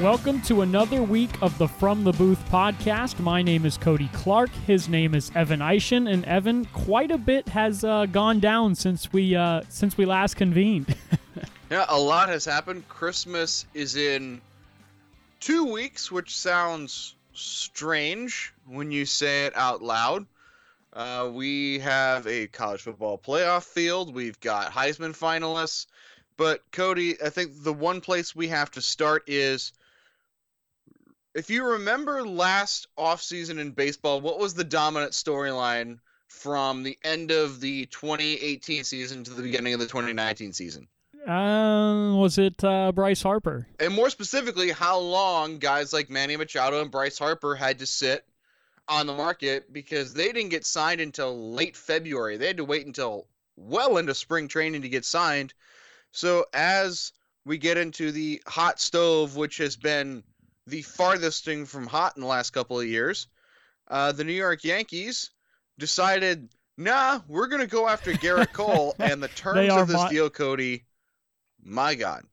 Welcome to another week of the From the Booth podcast. My name is Cody Clark. His name is Evan Eischen, and Evan, quite a bit has uh, gone down since we uh, since we last convened. yeah, a lot has happened. Christmas is in two weeks, which sounds strange when you say it out loud. Uh, we have a college football playoff field. We've got Heisman finalists. But Cody, I think the one place we have to start is if you remember last offseason in baseball, what was the dominant storyline from the end of the 2018 season to the beginning of the 2019 season? Uh, was it uh, Bryce Harper? And more specifically, how long guys like Manny Machado and Bryce Harper had to sit on the market because they didn't get signed until late February. They had to wait until well into spring training to get signed. So as we get into the hot stove, which has been the farthest thing from hot in the last couple of years. Uh, the New York Yankees decided, nah, we're going to go after Gerrit Cole. and the terms of this my... deal, Cody, my God.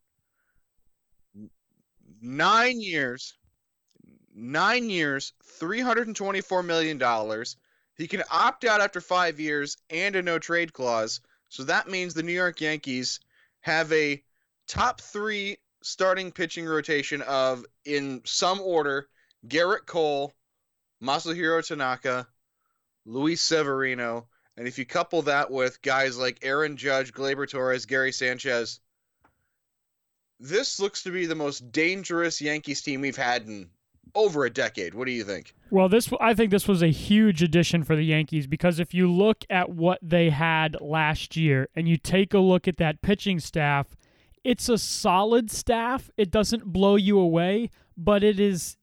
Nine years, nine years, $324 million. He can opt out after five years and a no trade clause. So that means the New York Yankees have a top three starting pitching rotation of, in some order, Gerrit Cole, Masahiro Tanaka, Luis Severino, and if you couple that with guys like Aaron Judge, Gleyber Torres, Gary Sanchez, this looks to be the most dangerous Yankees team we've had in over a decade. What do you think? Well, this I think this was a huge addition for the Yankees because if you look at what they had last year and you take a look at that pitching staff, it's a solid staff. It doesn't blow you away, but it is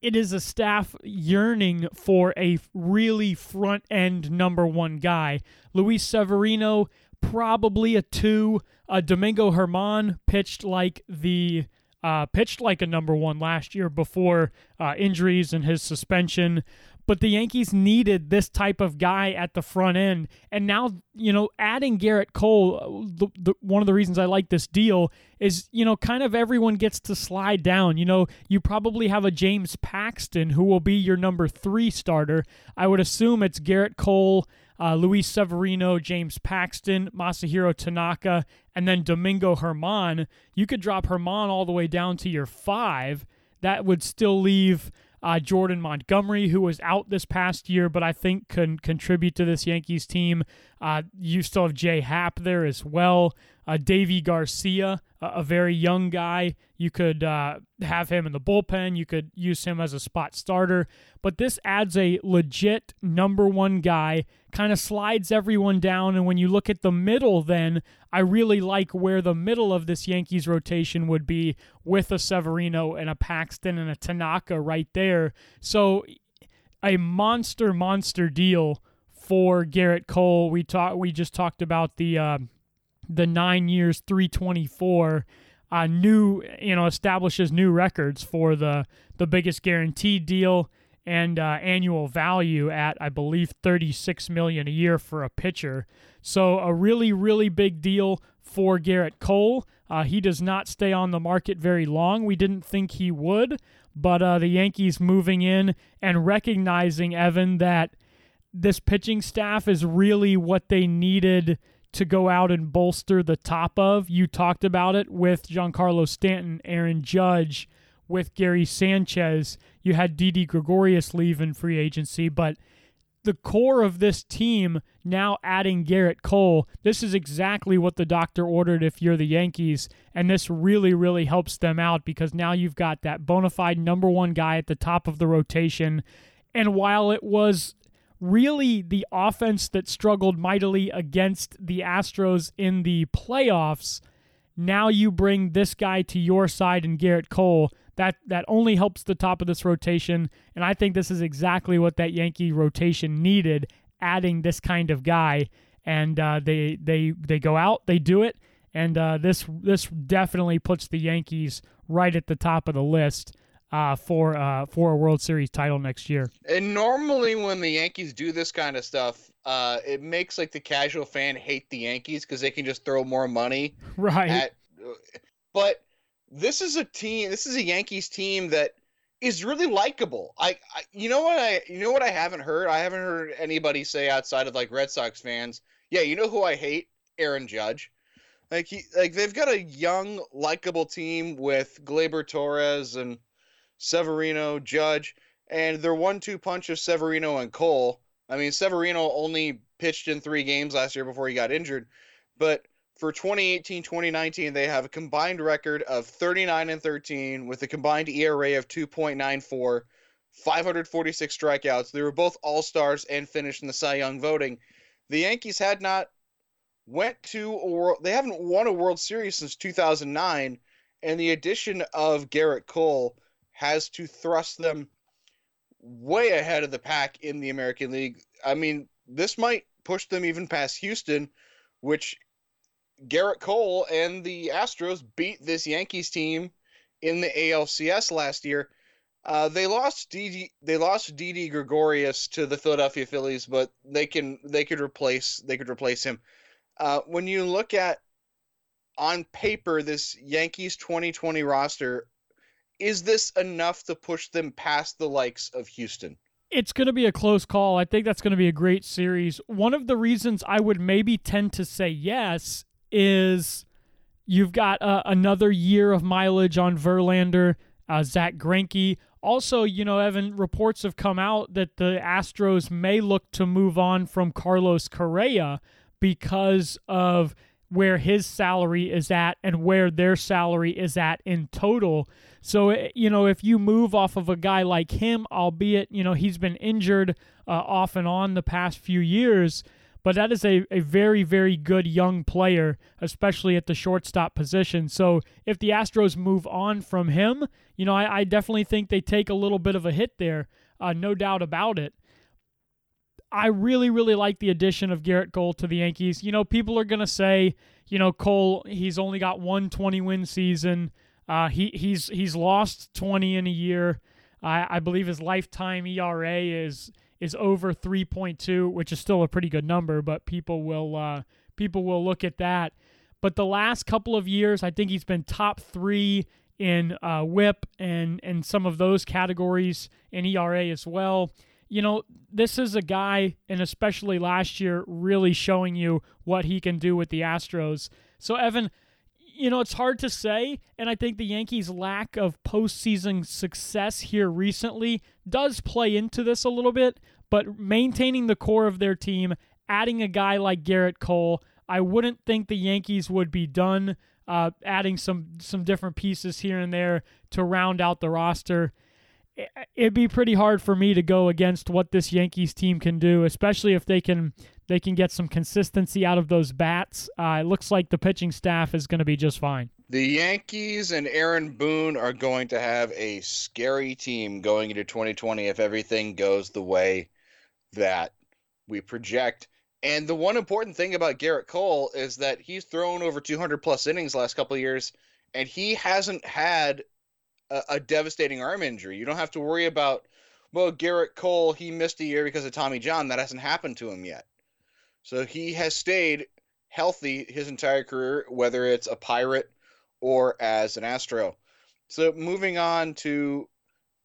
it is a staff yearning for a really front end number one guy. Luis Severino, probably a two. Uh, Domingo Germán pitched like the uh, pitched like a number one last year before uh, injuries and his suspension. But the Yankees needed this type of guy at the front end. And now, you know, adding Gerrit Cole, uh, the, the, one of the reasons I like this deal is, you know, kind of everyone gets to slide down. You know, you probably have a James Paxton who will be your number three starter. I would assume it's Gerrit Cole. Uh, Luis Severino, James Paxton, Masahiro Tanaka, and then Domingo Germán. You could drop Germán all the way down to your five. That would still leave uh, Jordan Montgomery, who was out this past year, but I think can contribute to this Yankees team. Uh, you still have J.A. Happ there as well. Uh, Deivi Garcia, a, a, very young guy. You could uh, have him in the bullpen. You could use him as a spot starter. But this adds a legit number one guy, kind of slides everyone down. And when you look at the middle, then I really like where the middle of this Yankees rotation would be with a Severino and a Paxton and a Tanaka right there. So a monster, monster deal for Gerrit Cole. We talked. We just talked about the uh, the nine years, three twenty four. Uh, new, you know, establishes new records for the the biggest guaranteed deal and uh, annual value at I believe 36 million a year for a pitcher. So a really really big deal for Gerrit Cole. Uh, he does not stay on the market very long. We didn't think he would, but uh, the Yankees moving in and recognizing Evan that this pitching staff is really what they needed to go out and bolster the top of. You talked about it with Giancarlo Stanton, Aaron Judge, with Gary Sanchez. You had Didi Gregorius leave in free agency, but the core of this team now adding Gerrit Cole, this is exactly what the doctor ordered if you're the Yankees. And this really, really helps them out because now you've got that bona fide number one guy at the top of the rotation. And while it was really the offense that struggled mightily against the Astros in the playoffs. Now you bring this guy to your side and Gerrit Cole. That that only helps the top of this rotation, and I think this is exactly what that Yankee rotation needed. Adding this kind of guy, and uh, they they they go out, they do it, and uh, this this definitely puts the Yankees right at the top of the list uh, for uh, for a World Series title next year. And normally, when the Yankees do this kind of stuff, uh, it makes like the casual fan hate the Yankees because they can just throw more money. Right. At, but this is a team. This is a Yankees team that is really likable. I, I, you know what I, you know what I haven't heard. I haven't heard anybody say outside of like Red Sox fans. Yeah, you know who I hate? Aaron Judge. Like he, like they've got a young, likable team with Gleyber Torres and Severino, Judge, and their one-two punch of Severino and Cole. I mean, Severino only pitched in three games last year before he got injured, but for 2018 2019 they have a combined record of 39 and 13 with a combined era of 2.94 546 strikeouts they were both all-stars and finished in the cy young voting the yankees had not went to world they haven't won a world series since 2009 and the addition of Gerrit cole has to thrust them way ahead of the pack in the american league i mean this might push them even past houston which Gerrit Cole and the Astros beat this Yankees team in the ALCS last year. Uh, they lost Didi, they lost Didi Gregorius to the Philadelphia Phillies, but they can they could replace they could replace him. Uh, when you look at on paper this Yankees 2020 roster, is this enough to push them past the likes of Houston? It's going to be a close call. I think that's going to be a great series. One of the reasons I would maybe tend to say yes is you've got uh, another year of mileage on Verlander, uh, Zack Greinke. Also, you know, Evan, reports have come out that the Astros may look to move on from Carlos Correa because of where his salary is at and where their salary is at in total. So, eh, you know, if you move off of a guy like him, albeit, you know, he's been injured uh, off and on the past few years, but that is a, a very, very good young player, especially at the shortstop position. So if the Astros move on from him, you know, I, I definitely think they take a little bit of a hit there, uh, no doubt about it. I really, really like the addition of Gerrit Cole to the Yankees. You know, people are going to say, you know, Cole, he's only got one 20 win season. Uh, he, he's, he's lost 20 in a year. I, I believe his lifetime ERA is is over 3.2, which is still a pretty good number, but people will uh, people will look at that. But the last couple of years, I think he's been top three in uh, WHIP and and some of those categories in ERA as well. You know, this is a guy, and especially last year, really showing you what he can do with the Astros. So, Evan, you know, it's hard to say, and I think the Yankees' lack of postseason success here recently does play into this a little bit. But maintaining the core of their team, adding a guy like Gerrit Cole, I wouldn't think the Yankees would be done uh, adding some some different pieces here and there to round out the roster. It'd be pretty hard for me to go against what this Yankees team can do, especially if they can they can get some consistency out of those bats. Uh, it looks like the pitching staff is going to be just fine. The Yankees and Aaron Boone are going to have a scary team going into 2020 if everything goes the way that we project. And the one important thing about Gerrit Cole is that he's thrown over 200 plus innings last couple of years, and he hasn't had a, a devastating arm injury. You don't have to worry about, well, Gerrit Cole, he missed a year because of Tommy John. That hasn't happened to him yet. So he has stayed healthy his entire career, whether it's a pirate or as an Astro. So moving on to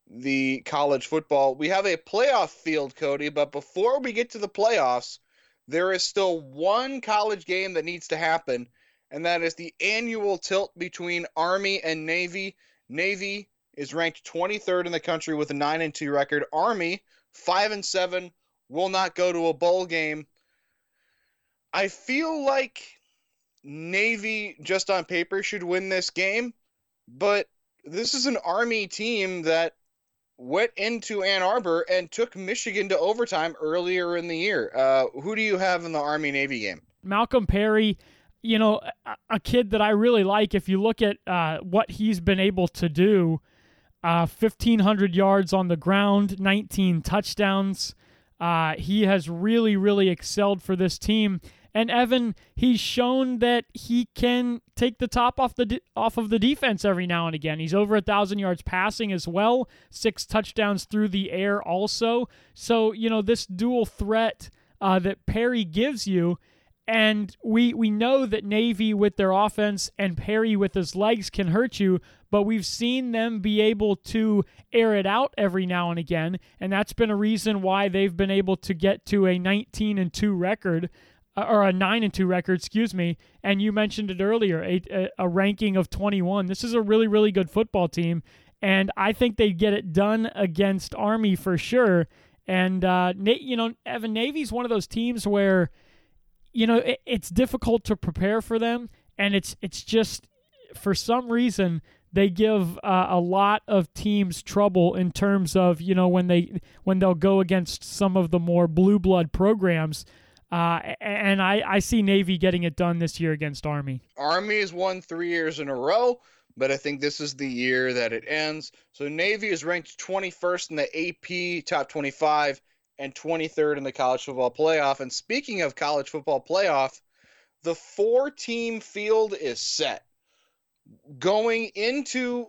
the college football. We have a playoff field, Cody, but before we get to the playoffs, there is still one college game that needs to happen, and that is the annual tilt between Army and Navy. Navy is ranked 23rd in the country with a 9 and 2 record. Army, 5 and 7, will not go to a bowl game. I feel like Navy just on paper should win this game, but this is an Army team that went into Ann Arbor and took Michigan to overtime earlier in the year. Uh, who do you have in the Army Navy game? Malcolm Perry, you know, a, kid that I really like. If you look at uh, what he's been able to do, uh, 1,500 yards on the ground, 19 touchdowns. Uh, he has really, really excelled for this team. And Evan, he's shown that he can take the top off the de- off of the defense every now and again. He's over a thousand yards passing as well, six touchdowns through the air also. So you know this dual threat uh, that Perry gives you. And we we know that Navy with their offense and Perry with his legs can hurt you, but we've seen them be able to air it out every now and again, and that's been a reason why they've been able to get to a 19 and 2 record or a 9 and 2 record, excuse me. And you mentioned it earlier, a, a, a ranking of 21. This is a really really good football team, and I think they get it done against Army for sure. And uh, you know, Evan Navy's one of those teams where you know it, it's difficult to prepare for them, and it's it's just for some reason they give uh, a lot of teams trouble in terms of you know when they when they'll go against some of the more blue blood programs. Uh, and I, I see Navy getting it done this year against Army. Army has won three years in a row, but I think this is the year that it ends. So Navy is ranked 21st in the AP top 25 and 23rd in the college football playoff. And speaking of college football playoff, the four team field is set. Going into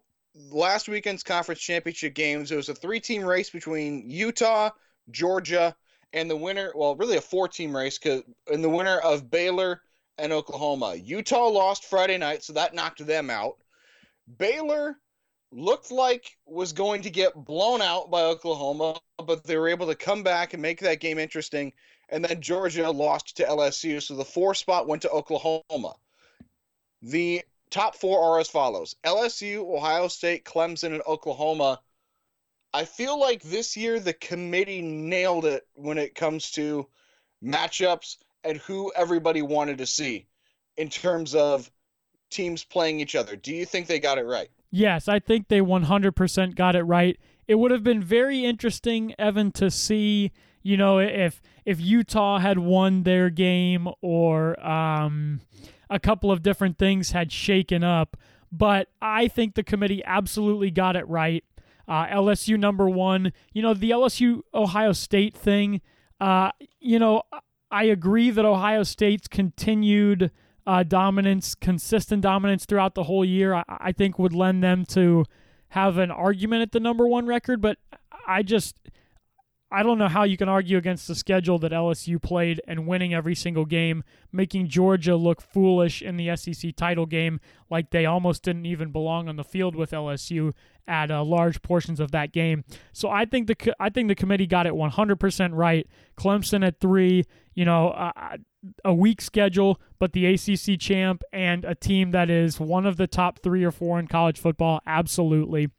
last weekend's conference championship games, it was a three team race between Utah, Georgia, and the winner, well, really a four team race, cause, and the winner of Baylor and Oklahoma. Utah lost Friday night, so that knocked them out. Baylor looked like was going to get blown out by Oklahoma, but they were able to come back and make that game interesting. And then Georgia lost to LSU, so the four spot went to Oklahoma. The top four are as follows LSU, Ohio State, Clemson, and Oklahoma. I feel like this year the committee nailed it when it comes to matchups and who everybody wanted to see in terms of teams playing each other. Do you think they got it right? Yes, I think they 100% got it right. It would have been very interesting, Evan, to see, you know, if if Utah had won their game or um, a couple of different things had shaken up. But I think the committee absolutely got it right. Uh, LSU number one. You know, the LSU Ohio State thing. Uh, you know, I agree that Ohio State's continued uh, dominance, consistent dominance throughout the whole year, I, I think would lend them to have an argument at the number one record. But I just I don't know how you can argue against the schedule that LSU played and winning every single game, making Georgia look foolish in the SEC title game, like they almost didn't even belong on the field with LSU at uh, large portions of that game. So I think the I think the committee got it 100% right. Clemson at three, you know, uh, a weak schedule, but the ACC champ and a team that is one of the top three or four in college football, absolutely.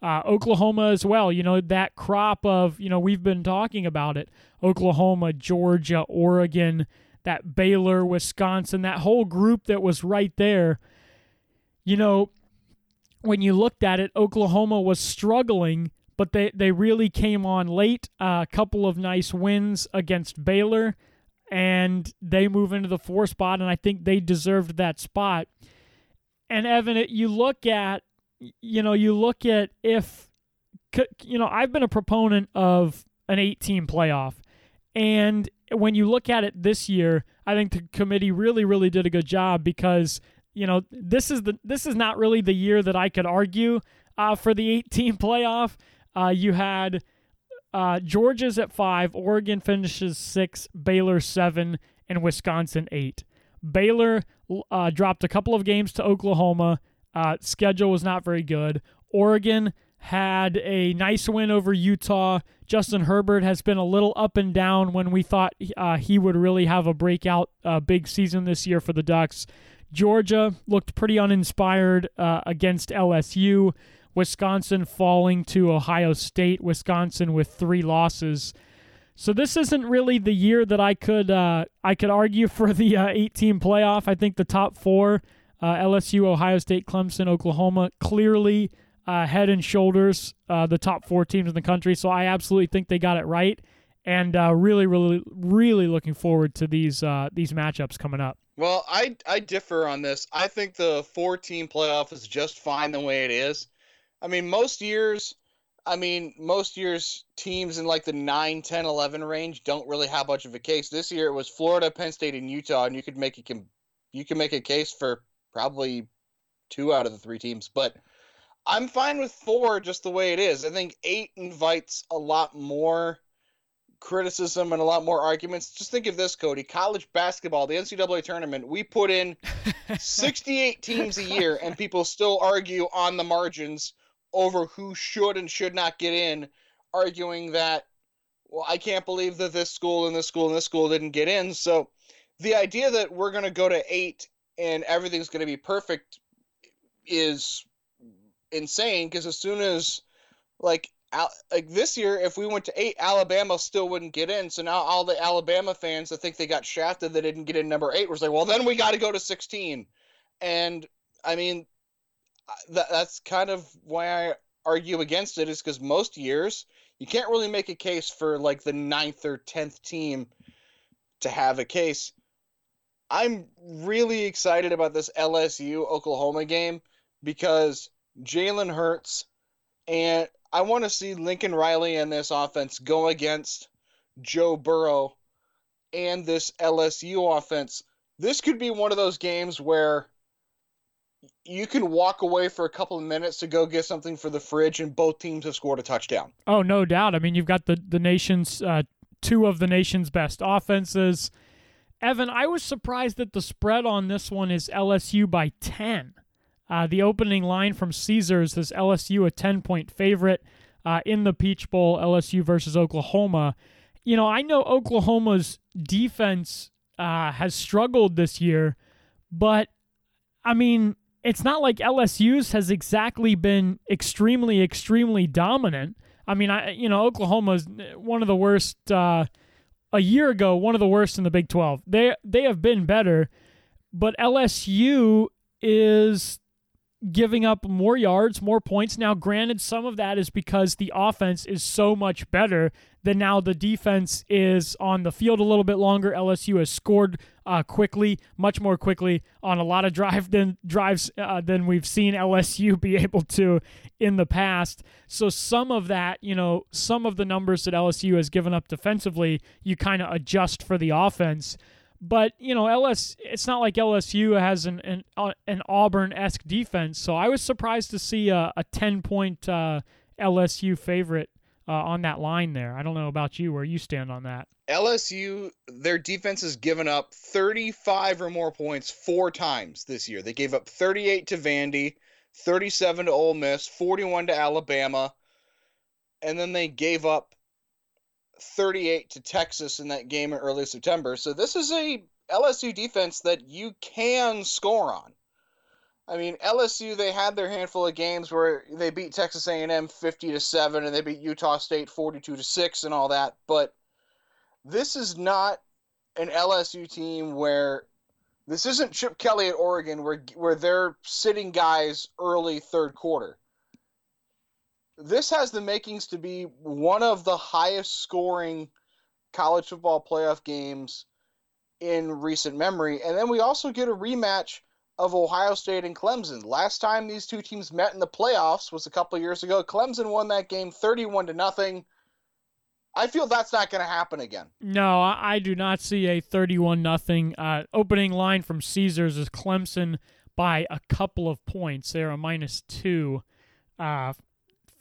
Uh, Oklahoma as well. You know, that crop of, you know, we've been talking about it Oklahoma, Georgia, Oregon, that Baylor, Wisconsin, that whole group that was right there. You know, when you looked at it, Oklahoma was struggling, but they, they really came on late. A uh, couple of nice wins against Baylor, and they move into the four spot, and I think they deserved that spot. And Evan, you look at you know, you look at if, you know, I've been a proponent of an 18 playoff. And when you look at it this year, I think the committee really, really did a good job because, you know, this is the this is not really the year that I could argue uh, for the 18 playoff. Uh, you had uh, Georgia's at five, Oregon finishes six, Baylor seven, and Wisconsin eight. Baylor uh, dropped a couple of games to Oklahoma. Uh, schedule was not very good. Oregon had a nice win over Utah. Justin Herbert has been a little up and down when we thought uh, he would really have a breakout uh, big season this year for the Ducks. Georgia looked pretty uninspired uh, against LSU. Wisconsin falling to Ohio State. Wisconsin with three losses. So this isn't really the year that I could uh, I could argue for the uh, 18 playoff. I think the top four uh, LSU, Ohio State, Clemson, Oklahoma, clearly uh, head and shoulders uh, the top four teams in the country. So I absolutely think they got it right, and uh, really, really, really looking forward to these these matchups coming up. Well, I I differ on this. I think the four team playoff is just fine the way it is. I mean, most years. I mean, most years teams in like the 9, 10, 11 range don't really have much of a case. This year it was Florida, Penn State, and Utah, and you could make a you can make a case for probably two out of the three teams. But I'm fine with four just the way it is. I think eight invites a lot more criticism and a lot more arguments. Just think of this, Cody. College basketball, the NCAA tournament, we put in 68 teams a year, and people still argue on the margins over who should and should not get in, arguing that, well, I can't believe that this school and this school and this school didn't get in. So the idea that we're going to go to eight and everything's going to be perfect is insane because as soon as like Al- like this year, if we went to eight, Alabama still wouldn't get in. So now all the Alabama fans that think they got shafted that didn't get in number eight was like, well, then we got to go to 16. And I mean, that, that's kind of why I argue against it is because most years you can't really make a case for like the ninth or tenth team to have a case. I'm really excited about this LSU Oklahoma game because Jalen Hurts and I want to see Lincoln Riley and this offense go against Joe Burrow and this LSU offense. This could be one of those games where you can walk away for a couple of minutes to go get something for the fridge, and both teams have scored a touchdown. Oh, no doubt. I mean, you've got the the nation's uh, two of the nation's best offenses. Evan, I was surprised that the spread on this one is LSU by ten. Uh, the opening line from Caesars is LSU a 10 point favorite uh, in the Peach Bowl, LSU versus Oklahoma. You know, I know Oklahoma's defense uh, has struggled this year, but I mean, it's not like LSU's has exactly been extremely, extremely dominant. I mean, I you know, Oklahoma's one of the worst. Uh, a year ago, one of the worst in the Big 12. They they have been better, but LSU is giving up more yards, more points. Now, granted, some of that is because the offense is so much better that now the defense is on the field a little bit longer. LSU has scored uh, quickly, much more quickly on a lot of drive than drives uh, than we've seen LSU be able to in the past. So some of that, you know, some of the numbers that LSU has given up defensively, you kind of adjust for the offense. But you know, LS, it's not like LSU has an an, uh, an Auburn esque defense. So I was surprised to see a, a ten point uh, LSU favorite uh, on that line there. I don't know about you, where you stand on that. LSU, their defense has given up 35 or more points four times this year. They gave up 38 to Vandy, 37 to Ole Miss, 41 to Alabama, and then they gave up 38 to Texas in that game in early September. So this is a LSU defense that you can score on. I mean, LSU they had their handful of games where they beat Texas A&M 50 to 7 and they beat Utah State 42 to 6 and all that, but this is not an LSU team where this isn't Chip Kelly at Oregon where where they're sitting guys early third quarter this has the makings to be one of the highest scoring college football playoff games in recent memory. And then we also get a rematch of Ohio State and Clemson. Last time these two teams met in the playoffs was a couple years ago. Clemson won that game 31 to nothing. I feel that's not going to happen again. No, I do not see a 31 nothing uh, opening line from Caesars is Clemson by a couple of points. They're a minus two uh,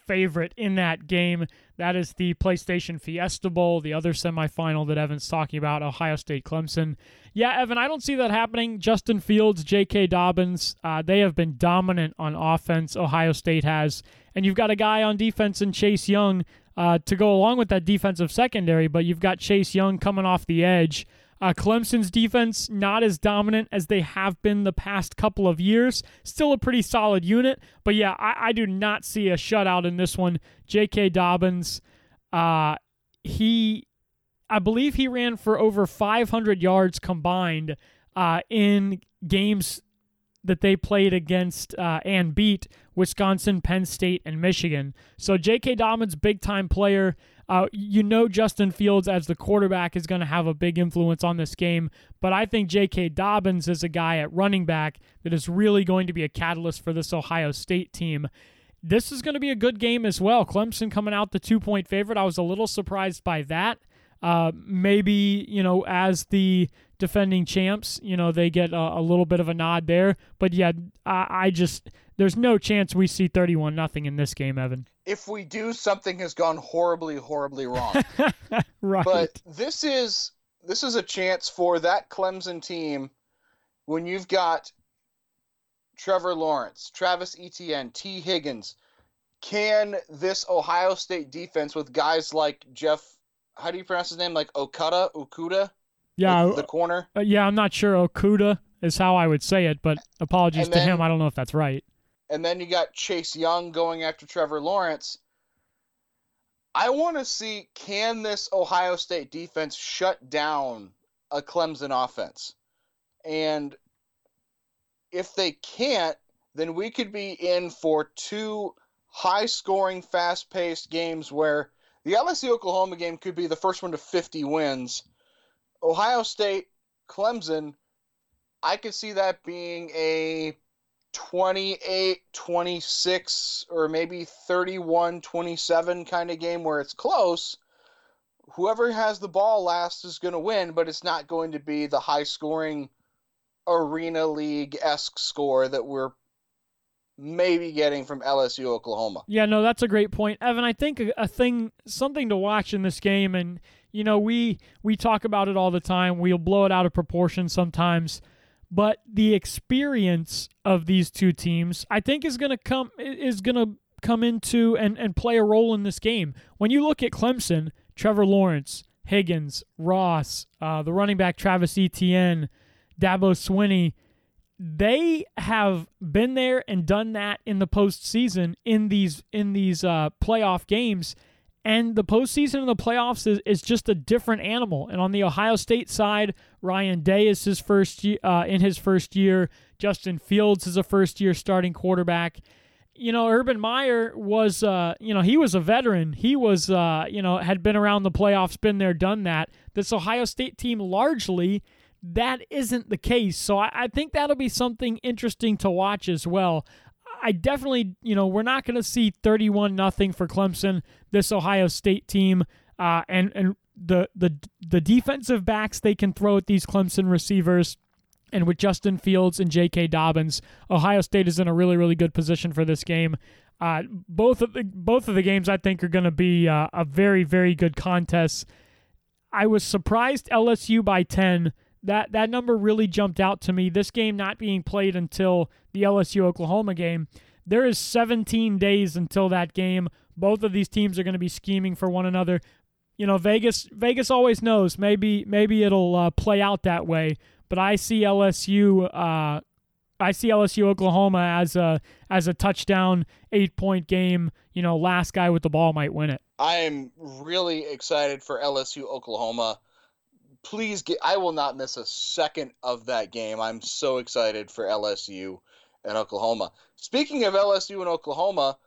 favorite in that game. That is the PlayStation Fiesta Bowl, the other semifinal that Evan's talking about, Ohio State Clemson. Yeah, Evan, I don't see that happening. Justin Fields, J.K. Dobbins, uh, they have been dominant on offense. Ohio State has. And you've got a guy on defense in Chase Young uh, to go along with that defensive secondary, but you've got Chase Young coming off the edge. Uh, Clemson's defense not as dominant as they have been the past couple of years. Still a pretty solid unit, but yeah, I, I do not see a shutout in this one. J.K. Dobbins, uh, he, I believe he ran for over 500 yards combined uh, in games that they played against uh, and beat Wisconsin, Penn State, and Michigan. So J.K. Dobbins, big time player. Uh, you know Justin Fields as the quarterback is going to have a big influence on this game, but I think J.K. Dobbins is a guy at running back that is really going to be a catalyst for this Ohio State team. This is going to be a good game as well. Clemson coming out the two point favorite. I was a little surprised by that. Uh, maybe, you know, as the defending champs, you know, they get a, a little bit of a nod there. But yeah, I, I just, there's no chance we see 31 nothing in this game, Evan. If we do, something has gone horribly, horribly wrong. right. But this is this is a chance for that Clemson team when you've got Trevor Lawrence, Travis Etienne, Tee Higgins. Can this Ohio State defense with guys like Jeff, how do you pronounce his name? Like Okudah, Okuda, yeah, the, the corner. Uh, yeah, I'm not sure. Okuda is how I would say it, but apologies to him. I don't know if that's right. And then you got Chase Young going after Trevor Lawrence. I want to see can this Ohio State defense shut down a Clemson offense? And if they can't, then we could be in for two high scoring, fast paced games where the LSU Oklahoma game could be the first one to 50 wins. Ohio State, Clemson, I could see that being a 28 26 or maybe 31 27 kind of game where it's close whoever has the ball last is going to win but it's not going to be the high scoring arena league-esque score that we're maybe getting from lsu oklahoma Yeah, no, that's a great point, Evan. I think a, a thing, something to watch in this game, and you know, we we talk about it all the time. We'll blow it out of proportion sometimes, but the experience of these two teams, I think, is going to come is going to come into and and play a role in this game. When you look at Clemson, Trevor Lawrence, Higgins, Ross, uh, the running back Travis Etienne, Dabo Swinney they have been there and done that in the postseason in these in these uh, playoff games, and the postseason and the playoffs is, is just a different animal. And on the Ohio State side, Ryan Day is his first uh, in his first year. Justin Fields is a first year starting quarterback. You know, Urban Meyer was, uh, you know, he was a veteran. He was, uh, you know, had been around the playoffs, been there, done that. This Ohio State team largely that isn't the case. So I, I think that'll be something interesting to watch as well. I definitely, you know, we're not going to see 31 nothing for Clemson, this Ohio State team, uh, and and the the the defensive backs they can throw at these Clemson receivers. And with Justin Fields and J.K. Dobbins, Ohio State is in a really, really good position for this game. Uh, both of the both of the games I think are going to be uh, a very, very good contest. I was surprised LSU by 10 that that number really jumped out to me. This game not being played until the LSU Oklahoma game. There is 17 days until that game. Both of these teams are going to be scheming for one another. You know, Vegas Vegas always knows. Maybe maybe it'll uh, play out that way. But I see LSU. Uh, I see LSU Oklahoma as a as a touchdown eight point game. You know, last guy with the ball might win it. I am really excited for LSU Oklahoma. Please get I will not miss a second of that game. I'm so excited for LSU and Oklahoma. Speaking of LSU and Oklahoma,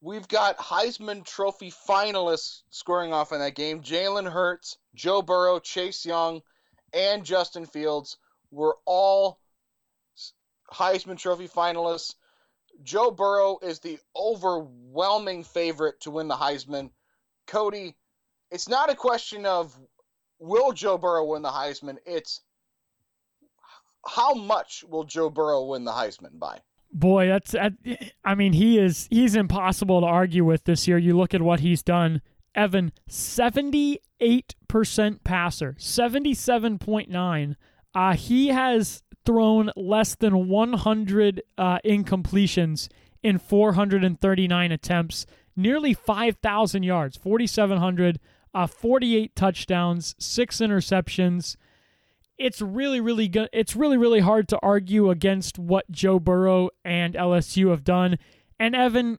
we've got Heisman Trophy finalists scoring off in that game. Jalen Hurts, Joe Burrow, Chase Young, and Justin Fields were all Heisman Trophy finalists. Joe Burrow is the overwhelming favorite to win the Heisman. Cody, it's not a question of will Joe Burrow win the Heisman, it's how much will Joe Burrow win the Heisman by? Boy, that's I mean, he is he's impossible to argue with this year. You look at what he's done. Evan, 78% passer, 77.9. Uh, he has thrown less than 100 uh, incompletions in 439 attempts, nearly 5,000 yards, 4,700, uh, 48 touchdowns, six interceptions. It's really, really good. It's really, really hard to argue against what Joe Burrow and LSU have done. And Evan,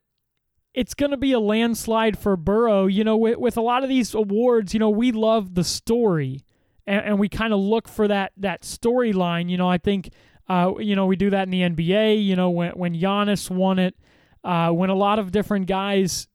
it's going to be a landslide for Burrow. You know, with, with a lot of these awards, you know, we love the story and, and we kind of look for that that storyline. You know, I think uh, you know we do that in the NBA. You know, when when Giannis won it, uh, when a lot of different guys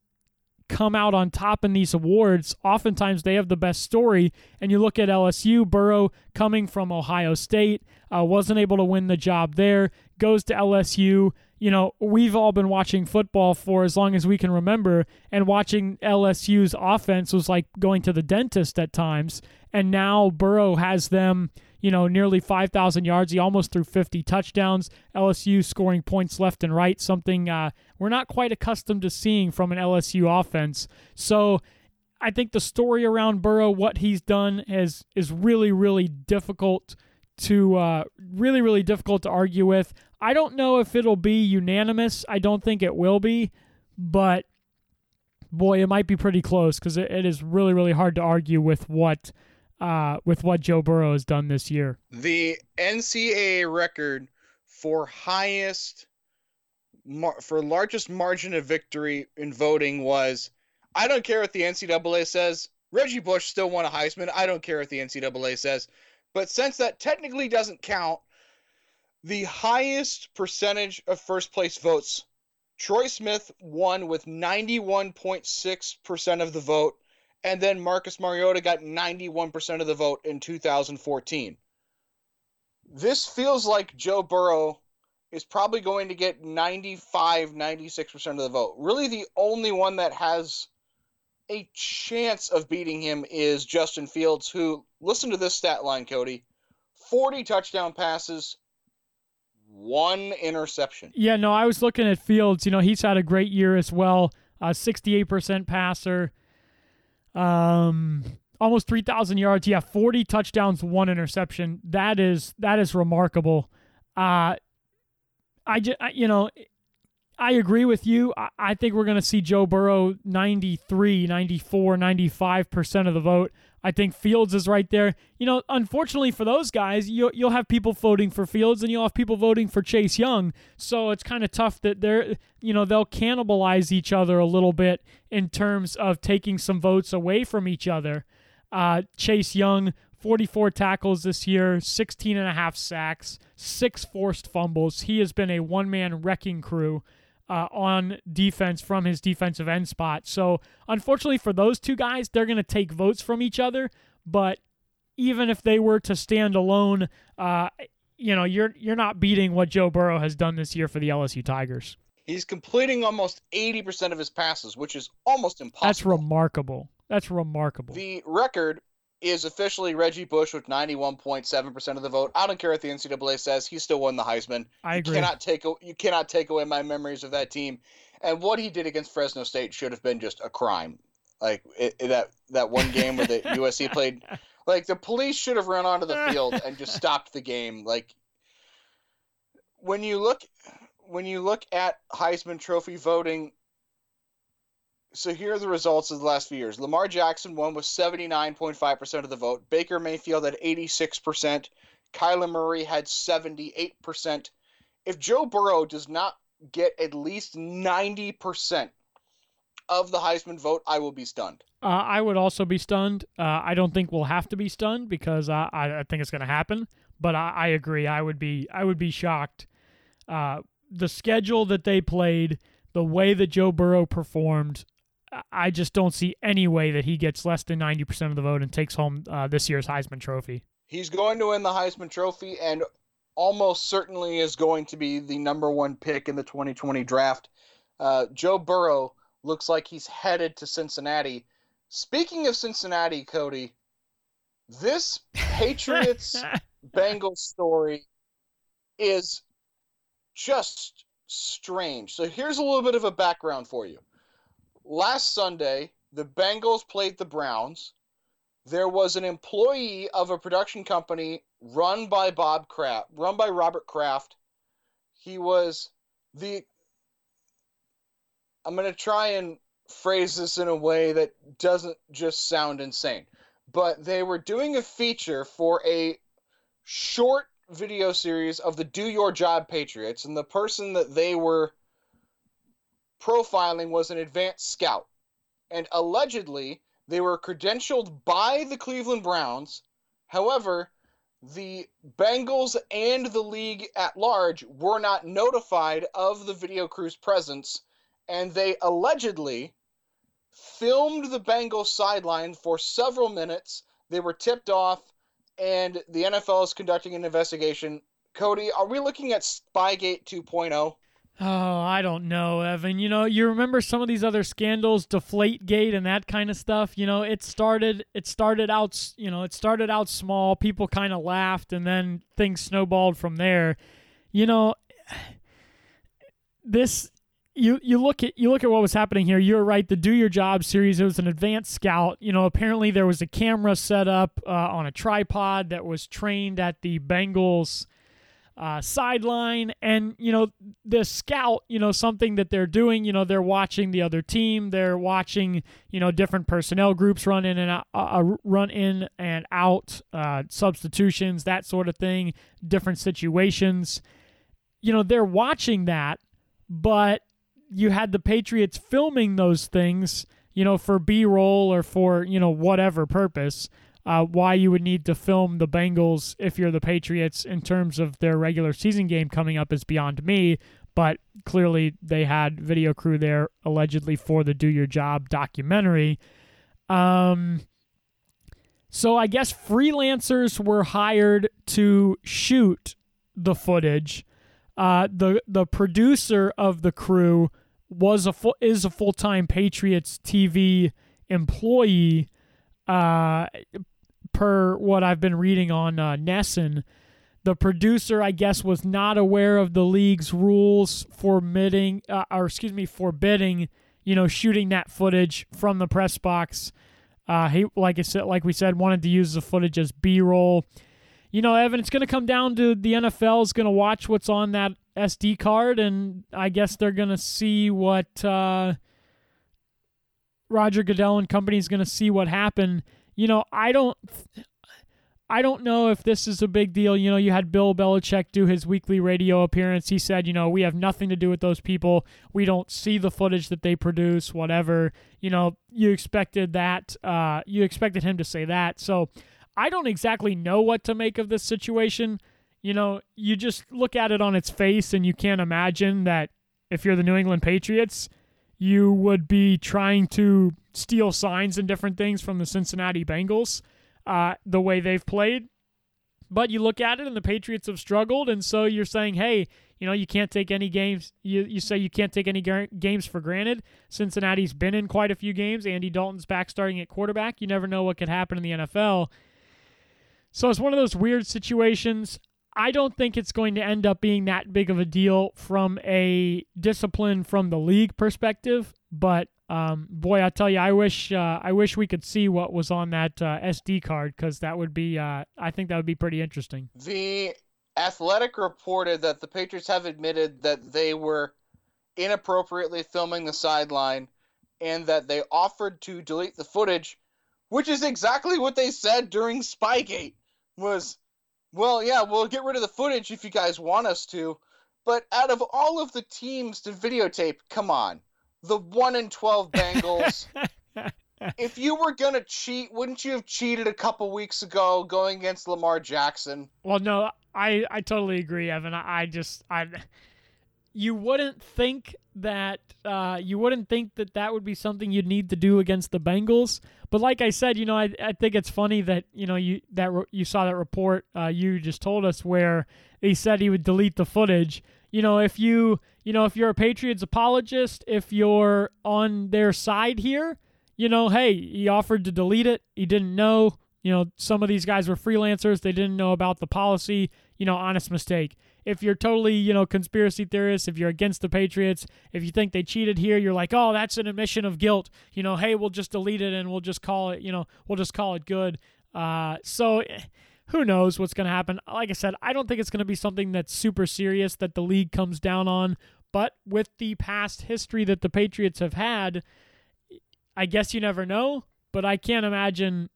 come out on top in these awards, oftentimes they have the best story. And you look at LSU, Burrow coming from Ohio State, uh, wasn't able to win the job there, goes to LSU. You know, we've all been watching football for as long as we can remember, and watching LSU's offense was like going to the dentist at times. And now Burrow has them, you know, nearly 5,000 yards. He almost threw 50 touchdowns. LSU scoring points left and right, something uh, we're not quite accustomed to seeing from an LSU offense. So I think the story around Burrow, what he's done, is is really, really difficult to uh, really, really difficult to argue with. I don't know if it'll be unanimous. I don't think it will be, but boy, it might be pretty close because it, it is really, really hard to argue with what uh, with what Joe Burrow has done this year. The NCAA record for highest mar- for largest margin of victory in voting was I don't care what the NCAA says. Reggie Bush still won a Heisman. I don't care what the NCAA says. But since that technically doesn't count, the highest percentage of first place votes, Troy Smith won with 91.6% of the vote, and then Marcus Mariota got 91% of the vote in 2014. This feels like Joe Burrow is probably going to get 95, 96% of the vote. Really, the only one that has a chance of beating him is Justin Fields, who, listen to this stat line, Cody 40 touchdown passes, one interception. Yeah, no, I was looking at Fields. You know, he's had a great year as well. Uh, 68% passer, um, almost 3,000 yards. Yeah, 40 touchdowns, one interception. That is that is remarkable. Uh, I just, you know, I agree with you. I, I think we're going to see Joe Burrow 93, 94, 95% of the vote. I think Fields is right there. You know, unfortunately for those guys, you'll, you'll have people voting for Fields and you'll have people voting for Chase Young. So it's kind of tough that they're, you know, they'll cannibalize each other a little bit in terms of taking some votes away from each other. Uh, Chase Young, 44 tackles this year, 16 and a half sacks, six forced fumbles. He has been a one man wrecking crew uh, on defense from his defensive end spot. So, unfortunately for those two guys, they're going to take votes from each other. But even if they were to stand alone, uh, you know, you're you're not beating what Joe Burrow has done this year for the LSU Tigers. He's completing almost 80% of his passes, which is almost impossible. That's remarkable. That's remarkable. The record is officially Reggie Bush with 91.7% of the vote. I don't care what the NCAA says; he still won the Heisman. I agree. You cannot take you cannot take away my memories of that team, and what he did against Fresno State should have been just a crime. Like it, it, that that one game where the USC played, like the police should have run onto the field and just stopped the game. Like when you look when you look at Heisman Trophy voting, so here are the results of the last few years. Lamar Jackson won with 79.5% of the vote. Baker Mayfield had 86%. Kyler Murray had 78%. If Joe Burrow does not get at least 90% of the Heisman vote, I will be stunned. Uh, I would also be stunned. Uh, I don't think we'll have to be stunned because I, I, think it's going to happen. But I, I, agree. I would be I would be shocked. Uh, the schedule that they played, the way that Joe Burrow performed, I just don't see any way that he gets less than 90% of the vote and takes home uh, this year's Heisman Trophy. He's going to win the Heisman Trophy and almost certainly is going to be the number one pick in the 2020 draft. Uh, Joe Burrow looks like he's headed to Cincinnati. Speaking of Cincinnati, Cody, this Patriots Bengals story is just strange. So here's a little bit of a background for you last Sunday, the Bengals played the Browns. There was an employee of a production company run by Bob Kraft, run by Robert Kraft. He was the I'm going to try and phrase this in a way that doesn't just sound insane. But they were doing a feature for a short video series of the Do Your Job Patriots, and the person that they were profiling was an advanced scout. And allegedly, they were credentialed by the Cleveland Browns. However, the Bengals and the league at large were not notified of the video crew's presence, and they allegedly filmed the Bengals sideline for several minutes. They were tipped off, and the NFL is conducting an investigation. Cody, are we looking at Spygate 2.0? Oh, I don't know, Evan. You know, you remember some of these other scandals, Deflategate and that kind of stuff. You know, it started it started out, you know, it started out small, people kind of laughed and then things snowballed from there. You know, this you you look at you look at what was happening here. You're right. The Do Your Job series. It was an advanced scout. You know, apparently there was a camera set up uh, on a tripod that was trained at the Bengals uh, sideline. And, you know, the scout, you know, something that they're doing, you know, they're watching the other team. They're watching, you know, different personnel groups run in and out, uh, uh, run in and out, uh, substitutions, that sort of thing, different situations. You know, they're watching that, but you had the Patriots filming those things, you know, for B roll or for, you know, whatever purpose. Uh, why you would need to film the Bengals if you're the Patriots in terms of their regular season game coming up is beyond me. But clearly, they had video crew there allegedly for the Do Your Job documentary. Um, so I guess freelancers were hired to shoot the footage. Uh, the the producer of the crew was a full, is a full time Patriots TV employee. Uh, per what I've been reading on uh, NESN, the producer, I guess, was not aware of the league's rules forbidding, uh, or excuse me, forbidding, you know, shooting that footage from the press box. Uh, he, like I said, like we said, wanted to use the footage as B-roll. You know, Evan, it's going to come down to the NFL is going to watch what's on that SD card, and I guess they're going to see what uh, Roger Goodell and company is going to see what happened you know, I don't. I don't know if this is a big deal. You know, you had Bill Belichick do his weekly radio appearance. He said, you know, we have nothing to do with those people. We don't see the footage that they produce, whatever. You know, you expected that. Uh, you expected him to say that. So I don't exactly know what to make of this situation. You know, you just look at it on its face and you can't imagine that if you're the New England Patriots, you would be trying to steal signs and different things from the Cincinnati Bengals, uh, the way they've played. But you look at it, and the Patriots have struggled, and so you're saying, hey, you know, you can't take any games. You you say you can't take any games for granted. Cincinnati's been in quite a few games. Andy Dalton's back starting at quarterback. You never know what could happen in the NFL. So it's one of those weird situations. I don't think it's going to end up being that big of a deal from a discipline from the league perspective. But um, boy, I tell you, I wish uh, I wish we could see what was on that uh, SD card because that would be uh, I think that would be pretty interesting. The Athletic reported that the Patriots have admitted that they were inappropriately filming the sideline and that they offered to delete the footage, which is exactly what they said during Spygate. Was well, yeah, we'll get rid of the footage if you guys want us to. But out of all of the teams to videotape, come on. The 1 in 12 Bengals. if you were going to cheat, wouldn't you have cheated a couple weeks ago going against Lamar Jackson? Well, no, I, I totally agree, Evan. I, I just, I, you wouldn't think that uh, you wouldn't think that that would be something you'd need to do against the Bengals. But like I said, you know, I, I think it's funny that you know you that re- you saw that report uh, you just told us where he said he would delete the footage. You know, if you you know if you're a Patriots apologist, if you're on their side here, you know, hey, he offered to delete it. He didn't know. You know, some of these guys were freelancers. They didn't know about the policy. You know, honest mistake if you're totally, you know, conspiracy theorists, if you're against the Patriots, if you think they cheated here, you're like, oh, that's an admission of guilt. You know, hey, we'll just delete it and we'll just call it, you know, we'll just call it good. Uh, so who knows what's going to happen? Like I said, I don't think it's going to be something that's super serious that the league comes down on. But with the past history that the Patriots have had, I guess you never know. But I can't imagine,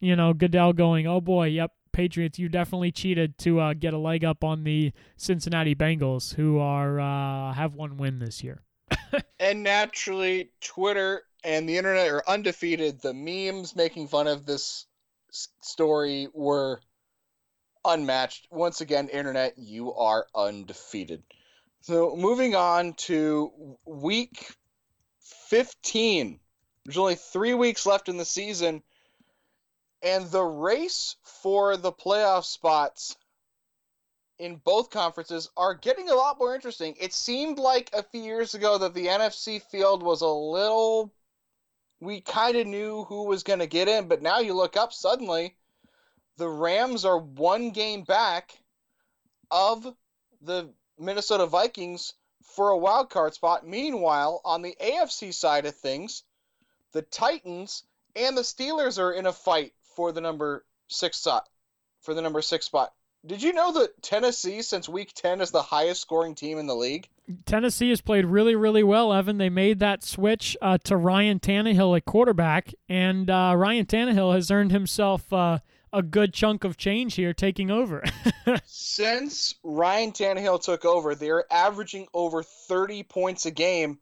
you know, Goodell going, oh boy, yep, Patriots, you definitely cheated to uh, get a leg up on the Cincinnati Bengals, who are uh, have one win this year. and naturally, Twitter and the internet are undefeated. The memes making fun of this story were unmatched. Once again, internet, you are undefeated. So moving on to week 15. There's only three weeks left in the season and the race for the playoff spots in both conferences are getting a lot more interesting. It seemed like a few years ago that the NFC field was a little. We kind of knew who was going to get in, but now you look up suddenly, the Rams are one game back of the Minnesota Vikings for a wild card spot. Meanwhile, on the AFC side of things, the Titans and the Steelers are in a fight for the number six spot. For the number six spot. Did you know that Tennessee, since Week Ten, is the highest scoring team in the league? Tennessee has played really, really well, Evan. They made that switch uh, to Ryan Tannehill at quarterback, and uh, Ryan Tannehill has earned himself uh, a good chunk of change here, taking over. since Ryan Tannehill took over, they're averaging over 30 points a game.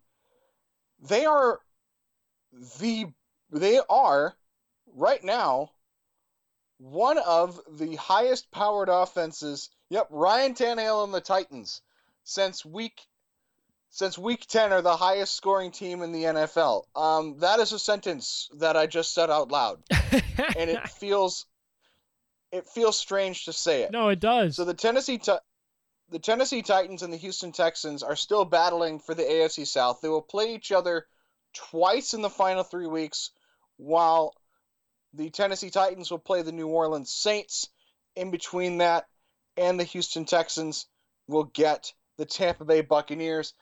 They are the they are right now one of the highest powered offenses. Yep, Ryan Tannehill and the Titans since week since week 10 are the highest scoring team in the NFL. Um, that is a sentence that I just said out loud. and it feels it feels strange to say it. No, it does. So the Tennessee the Tennessee Titans and the Houston Texans are still battling for the AFC South. They will play each other twice in the final 3 weeks while the Tennessee Titans will play the New Orleans Saints. In between that and the Houston Texans will get the Tampa Bay Buccaneers.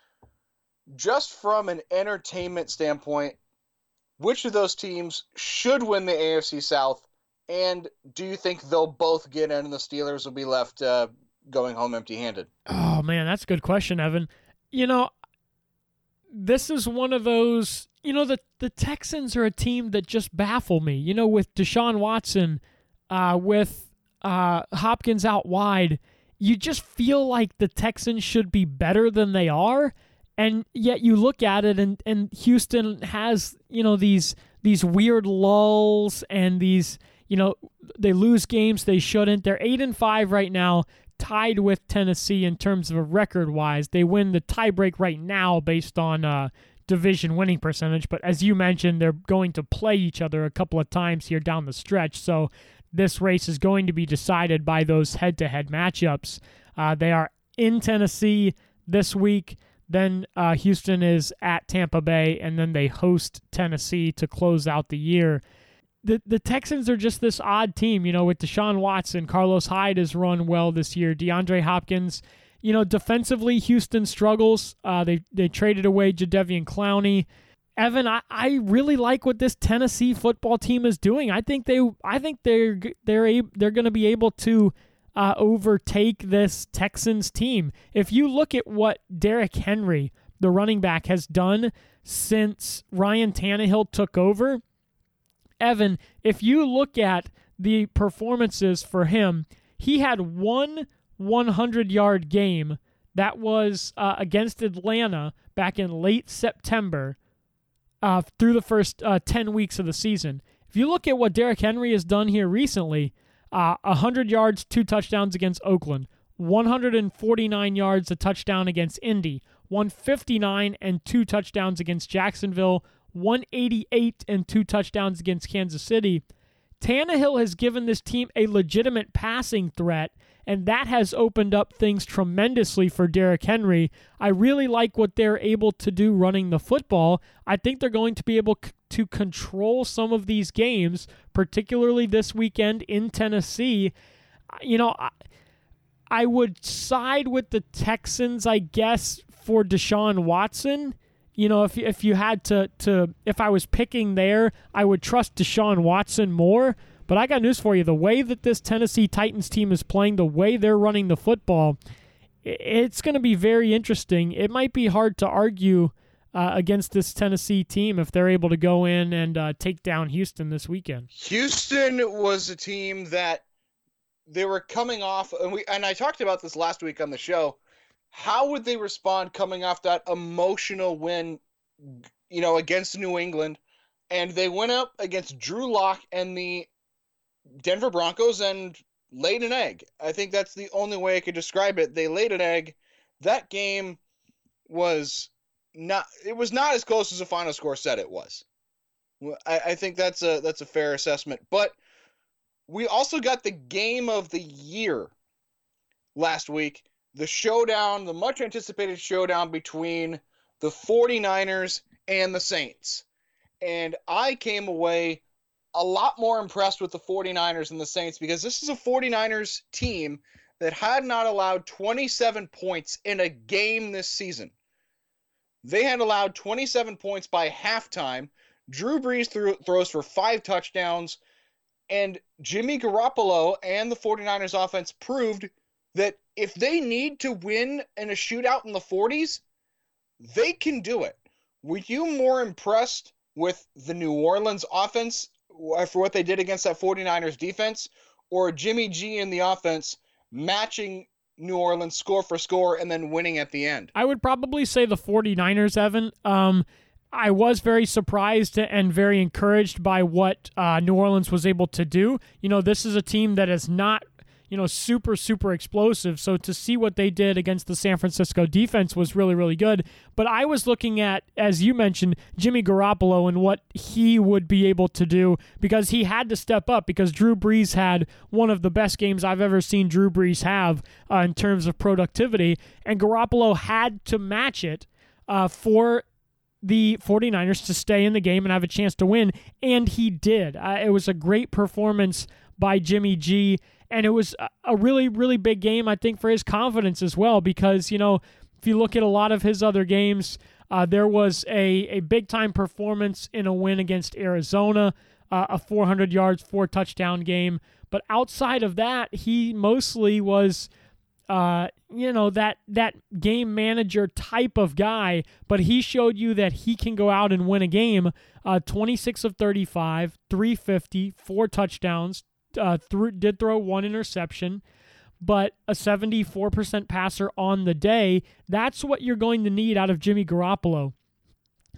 Just from an entertainment standpoint, which of those teams should win the AFC South? And do you think they'll both get in and the Steelers will be left uh, going home empty handed? Oh, man, that's a good question, Evan. You know, this is one of those you know the the Texans are a team that just baffle me. You know, with Deshaun Watson, uh, with uh, Hopkins out wide, you just feel like the Texans should be better than they are, and yet you look at it and and Houston has you know these these weird lulls and these you know they lose games they shouldn't. They're eight and five right now. Tied with Tennessee in terms of a record wise, they win the tiebreak right now based on uh, division winning percentage. But as you mentioned, they're going to play each other a couple of times here down the stretch. So this race is going to be decided by those head to head matchups. Uh, they are in Tennessee this week. Then uh, Houston is at Tampa Bay, and then they host Tennessee to close out the year. The the Texans are just this odd team, you know, with Deshaun Watson, Carlos Hyde has run well this year. DeAndre Hopkins you know, defensively, Houston struggles. Uh, they they traded away Jadeveon Clowney. Evan, I, I really like what this Tennessee football team is doing. I think they I think they're they're a, they're going to be able to uh, overtake this Texans team. If you look at what Derrick Henry, the running back, has done since Ryan Tannehill took over, Evan, if you look at the performances for him, he had one 100 yard game that was uh, against Atlanta back in late September uh, through the first uh, 10 weeks of the season. If you look at what Derrick Henry has done here recently, uh, 100 yards, two touchdowns against Oakland, 149 yards, a touchdown against Indy, 159 and two touchdowns against Jacksonville, 188 and two touchdowns against Kansas City. Tannehill has given this team a legitimate passing threat and that has opened up things tremendously for Derrick Henry. I really like what they're able to do running the football. I think they're going to be able c- to control some of these games, particularly this weekend in Tennessee. You know, I, I would side with the Texans, I guess, for Deshaun Watson. You know, if if you had to to if I was picking there, I would trust Deshaun Watson more. But I got news for you. The way that this Tennessee Titans team is playing, the way they're running the football, it's going to be very interesting. It might be hard to argue uh, against this Tennessee team if they're able to go in and uh, take down Houston this weekend. Houston was a team that they were coming off, and we and I talked about this last week on the show. How would they respond coming off that emotional win, you know, against New England? And they went up against Drew Lock and the Denver Broncos and laid an egg. I think that's the only way I could describe it. They laid an egg. That game was not it was not as close as the final score said it was. I, I think that's a that's a fair assessment. But we also got the game of the year last week. The showdown, the much anticipated showdown between the 49ers and the Saints. And I came away a lot more impressed with the 49ers and the Saints because this is a 49ers team that had not allowed 27 points in a game this season. They had allowed 27 points by halftime. Drew Brees threw, throws for five touchdowns, and Jimmy Garoppolo and the 49ers offense proved that if they need to win in a shootout in the 40s, they can do it. Were you more impressed with the New Orleans offense for what they did against that 49ers defense or Jimmy G in the offense matching New Orleans score for score and then winning at the end? I would probably say the 49ers, Evan. Um, I was very surprised and very encouraged by what uh, New Orleans was able to do. You know, this is a team that has not you know, super, super explosive. So to see what they did against the San Francisco defense was really, really good. But I was looking at, as you mentioned, Jimmy Garoppolo and what he would be able to do because he had to step up because Drew Brees had one of the best games I've ever seen Drew Brees have uh, in terms of productivity. And Garoppolo had to match it uh, for the 49ers to stay in the game and have a chance to win. And he did. Uh, it was a great performance by Jimmy G and it was a really really big game I think for his confidence as well because you know if you look at a lot of his other games uh, there was a, a big time performance in a win against Arizona uh, a 400 yards four touchdown game but outside of that he mostly was uh, you know that that game manager type of guy, but he showed you that he can go out and win a game. Uh, 26 of 35, 350, four touchdowns, uh, threw, did throw one interception, but a 74% passer on the day. That's what you're going to need out of Jimmy Garoppolo.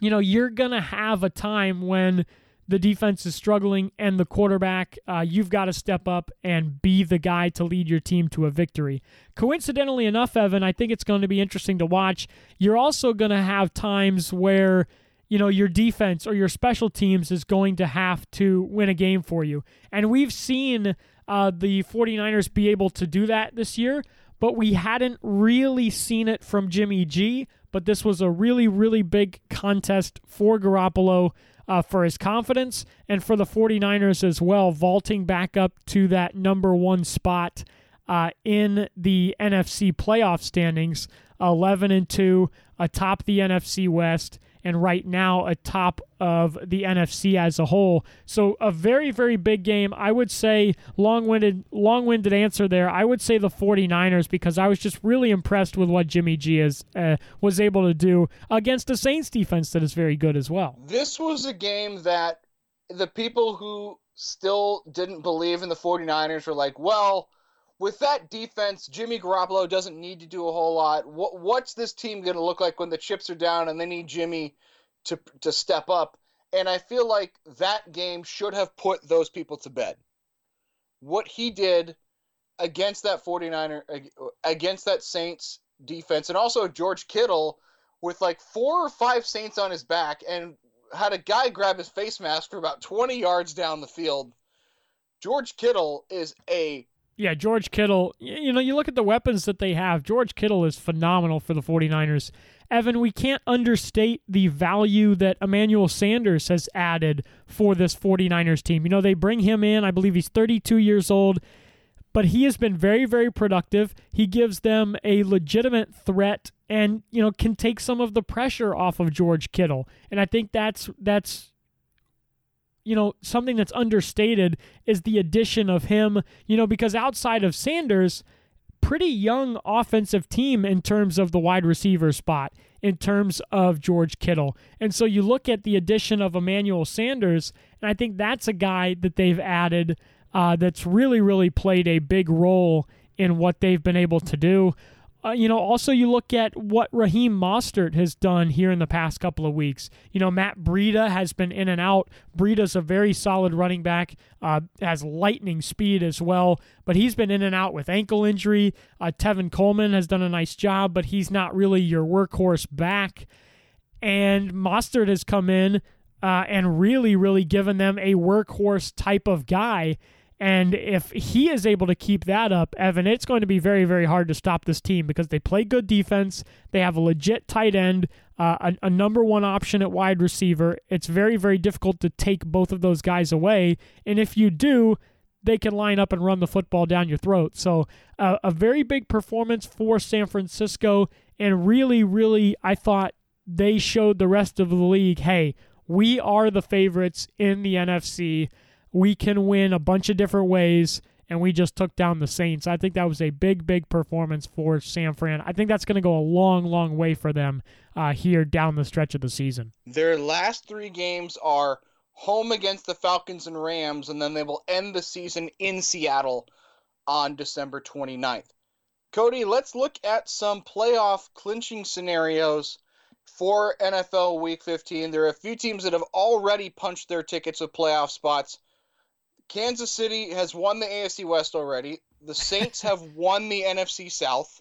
You know, you're going to have a time when the defense is struggling and the quarterback, uh, you've got to step up and be the guy to lead your team to a victory. Coincidentally enough, Evan, I think it's going to be interesting to watch. You're also going to have times where you know, your defense or your special teams is going to have to win a game for you. And we've seen uh, the 49ers be able to do that this year, but we hadn't really seen it from Jimmy G. But this was a really, really big contest for Garoppolo. Uh, for his confidence and for the 49ers as well, vaulting back up to that number one spot uh, in the NFC playoff standings, 11 and 2, atop the NFC West and right now atop of the NFC as a whole. So a very very big game. I would say long-winded long-winded answer there. I would say the 49ers because I was just really impressed with what Jimmy G is uh, was able to do against the Saints defense that is very good as well. This was a game that the people who still didn't believe in the 49ers were like, well, with that defense, Jimmy Garoppolo doesn't need to do a whole lot. What what's this team going to look like when the chips are down and they need Jimmy to to step up? And I feel like that game should have put those people to bed. What he did against that 49er against that Saints defense and also George Kittle with like four or five Saints on his back and had a guy grab his face mask for about 20 yards down the field. George Kittle is a yeah, George Kittle, you know, you look at the weapons that they have. George Kittle is phenomenal for the 49ers. Evan, we can't understate the value that Emmanuel Sanders has added for this 49ers team. You know, they bring him in, I believe he's 32 years old, but he has been very, very productive. He gives them a legitimate threat and, you know, can take some of the pressure off of George Kittle. And I think that's that's you know, something that's understated is the addition of him, you know, because outside of Sanders, pretty young offensive team in terms of the wide receiver spot, in terms of George Kittle. And so you look at the addition of Emmanuel Sanders, and I think that's a guy that they've added uh, that's really, really played a big role in what they've been able to do. Uh, you know, also you look at what Raheem Mostert has done here in the past couple of weeks. You know, Matt Breida has been in and out. Breida's a very solid running back, uh, has lightning speed as well, but he's been in and out with ankle injury. Uh, Tevin Coleman has done a nice job, but he's not really your workhorse back. And Mostert has come in uh, and really, really given them a workhorse type of guy And if he is able to keep that up, Evan, it's going to be very, very hard to stop this team because they play good defense. They have a legit tight end, uh, a, a, number one option at wide receiver. It's very, very difficult to take both of those guys away. And if you do, they can line up and run the football down your throat. So, uh, a very big performance for San Francisco. And really, really, I thought they showed the rest of the league hey, we are the favorites in the NFC. We can win a bunch of different ways, and we just took down the Saints. I think that was a big, big performance for San Fran. I think that's going to go a long, long way for them uh, here down the stretch of the season. Their last three games are home against the Falcons and Rams, and then they will end the season in Seattle on December 29th. Cody, let's look at some playoff clinching scenarios for NFL Week 15. There are a few teams that have already punched their tickets with playoff spots. Kansas City has won the AFC West already. The Saints have won the NFC South.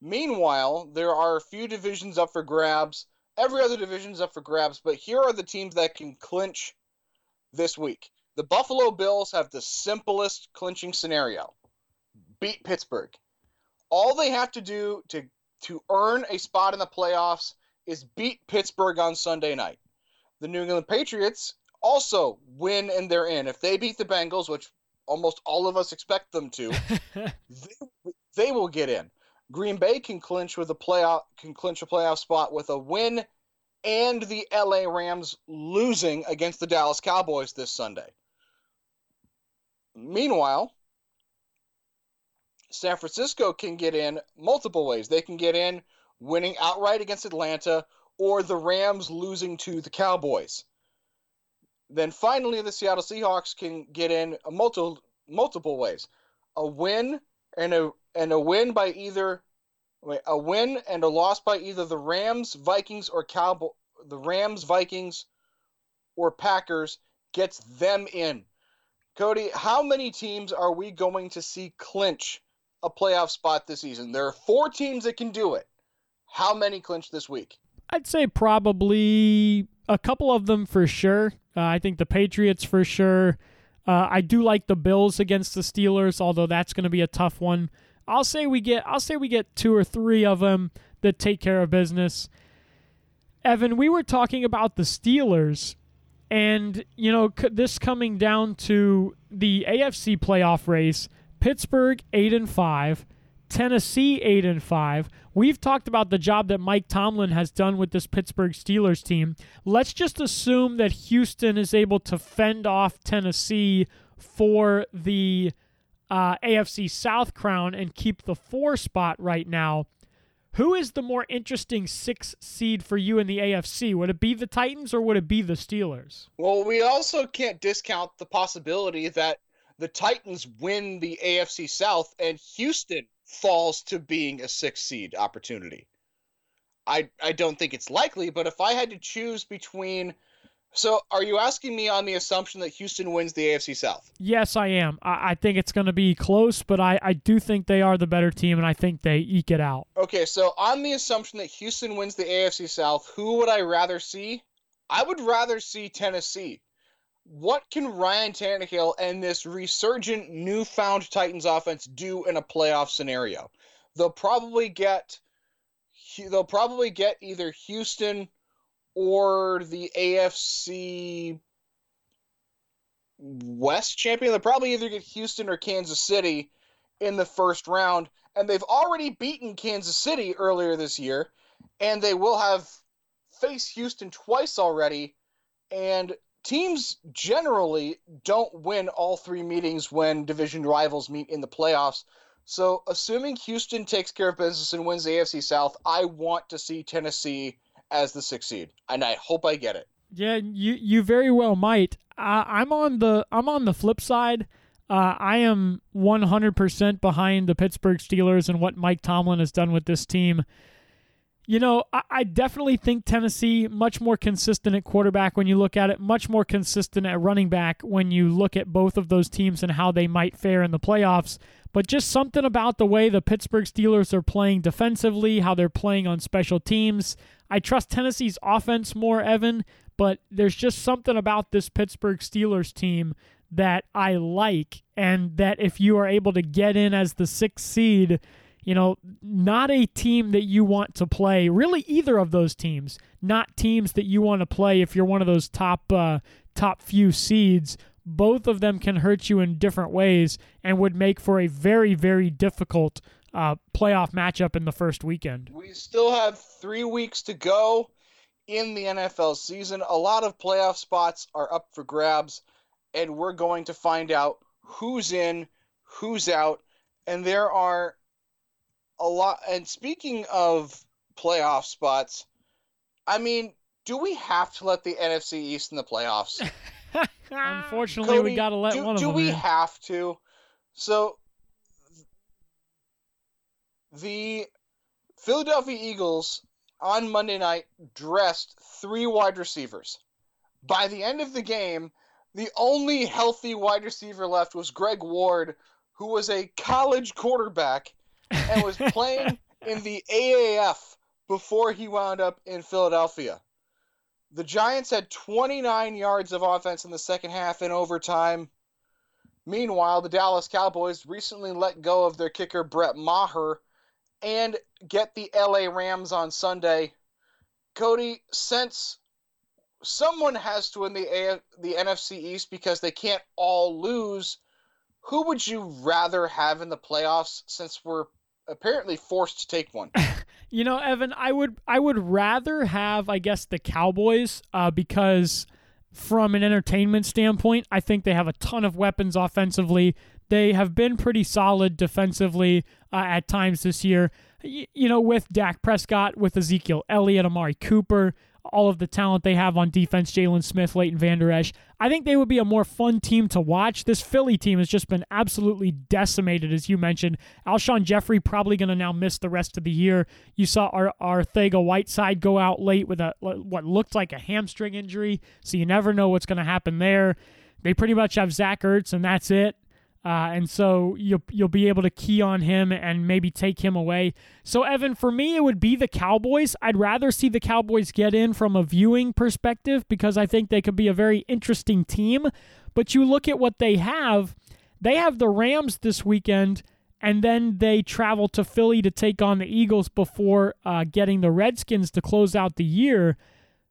Meanwhile, there are a few divisions up for grabs. Every other division is up for grabs, but here are the teams that can clinch this week. The Buffalo Bills have the simplest clinching scenario beat Pittsburgh. All they have to do to, to earn a spot in the playoffs is beat Pittsburgh on Sunday night. The New England Patriots also win and they're in. If they beat the Bengals, which almost all of us expect them to, they, they will get in. Green Bay can clinch with a playoff can clinch a playoff spot with a win and the LA Rams losing against the Dallas Cowboys this Sunday. Meanwhile, San Francisco can get in multiple ways. They can get in winning outright against Atlanta or the Rams losing to the Cowboys. Then finally, the Seattle Seahawks can get in multiple multiple ways: a win and a and a win by either a win and a loss by either the Rams, Vikings, or Cowboy the Rams, Vikings, or Packers gets them in. Cody, how many teams are we going to see clinch a playoff spot this season? There are four teams that can do it. How many clinch this week? I'd say probably a couple of them for sure. Uh, I think the Patriots for sure. Uh, I do like the Bills against the Steelers, although that's going to be a tough one. I'll say we get I'll say we get two or three of them that take care of business. Evan, we were talking about the Steelers, and you know this coming down to the AFC playoff race. Pittsburgh eight and five, Tennessee 8 and 5. We've talked about the job that Mike Tomlin has done with this Pittsburgh Steelers team. Let's just assume that Houston is able to fend off Tennessee for the uh, AFC South crown and keep the four spot right now. Who is the more interesting six seed for you in the AFC? Would it be the Titans or would it be the Steelers? Well, we also can't discount the possibility that the Titans win the AFC South and Houston falls to being a six seed opportunity. I I don't think it's likely, but if I had to choose between so are you asking me on the assumption that Houston wins the AFC South? Yes, I am. I, I think it's going to be close, but I, I do think they are the better team, and I think they eke it out. Okay, so on the assumption that Houston wins the AFC South, who would I rather see? I would rather see Tennessee what can Ryan Tannehill and this resurgent newfound Titans offense do in a playoff scenario? They'll probably get they'll probably get either Houston or the AFC West champion. They'll probably either get Houston or Kansas City in the first round, and they've already beaten Kansas City earlier this year, and they will have faced Houston twice already. And teams generally don't win all three meetings when division rivals meet in the playoffs. So, assuming Houston takes care of business and wins the AFC South, I want to see Tennessee as the sixth seed, and I hope I get it. Yeah, you you very well might. Uh, I'm on the I'm on the flip side. Uh, I am 100% behind the Pittsburgh Steelers and what Mike Tomlin has done with this team. You know, I, I, definitely think Tennessee much more consistent at quarterback when you look at it, much more consistent at running back when you look at both of those teams and how they might fare in the playoffs. But just something about the way the Pittsburgh Steelers are playing defensively, how they're playing on special teams. I trust Tennessee's offense more, Evan, but there's just something about this Pittsburgh Steelers team that I like, and that if you are able to get in as the sixth seed, you know, not a team that you want to play, really either of those teams, not teams that you want to play if you're one of those top uh, top few seeds. Both of them can hurt you in different ways and would make for a very, very difficult uh, playoff matchup in the first weekend. We still have three weeks to go in the NFL season. A lot of playoff spots are up for grabs, and we're going to find out who's in, who's out, and there are a lot. And speaking of playoff spots, I mean, do we have to let the NFC East in the playoffs? Unfortunately, Cody, we got to let do, one of do them Do we in. have to? So the Philadelphia Eagles on Monday night dressed three wide receivers. By the end of the game, the only healthy wide receiver left was Greg Ward, who was a college quarterback and was playing in the AAF before he wound up in Philadelphia. The Giants had 29 yards of offense in the second half in overtime. Meanwhile, the Dallas Cowboys recently let go of their kicker Brett Maher and get the LA Rams on Sunday. Cody, since someone has to win the the NFC East because they can't all lose, who would you rather have in the playoffs since we're apparently forced to take one? You know, Evan, I would I would rather have I guess the Cowboys uh, because from an entertainment standpoint, I think they have a ton of weapons offensively. They have been pretty solid defensively uh, at times this year. Y- you know, with Dak Prescott, with Ezekiel Elliott, Amari Cooper, all of the talent they have on defense, Jaylon Smith, Leighton Vander Esch. I think they would be a more fun team to watch. This Philly team has just been absolutely decimated, as you mentioned. Alshon Jeffery probably going to now miss the rest of the year. You saw our Arcega-Whiteside go out late with a what looked like a hamstring injury, so you never know what's going to happen there. They pretty much have Zach Ertz, and that's it. Uh, and so you'll you'll be able to key on him and maybe take him away. So Evan, for me, it would be the Cowboys. I'd rather see the Cowboys get in from a viewing perspective because I think they could be a very interesting team. But you look at what they have; they have the Rams this weekend, and then they travel to Philly to take on the Eagles before uh, getting the Redskins to close out the year.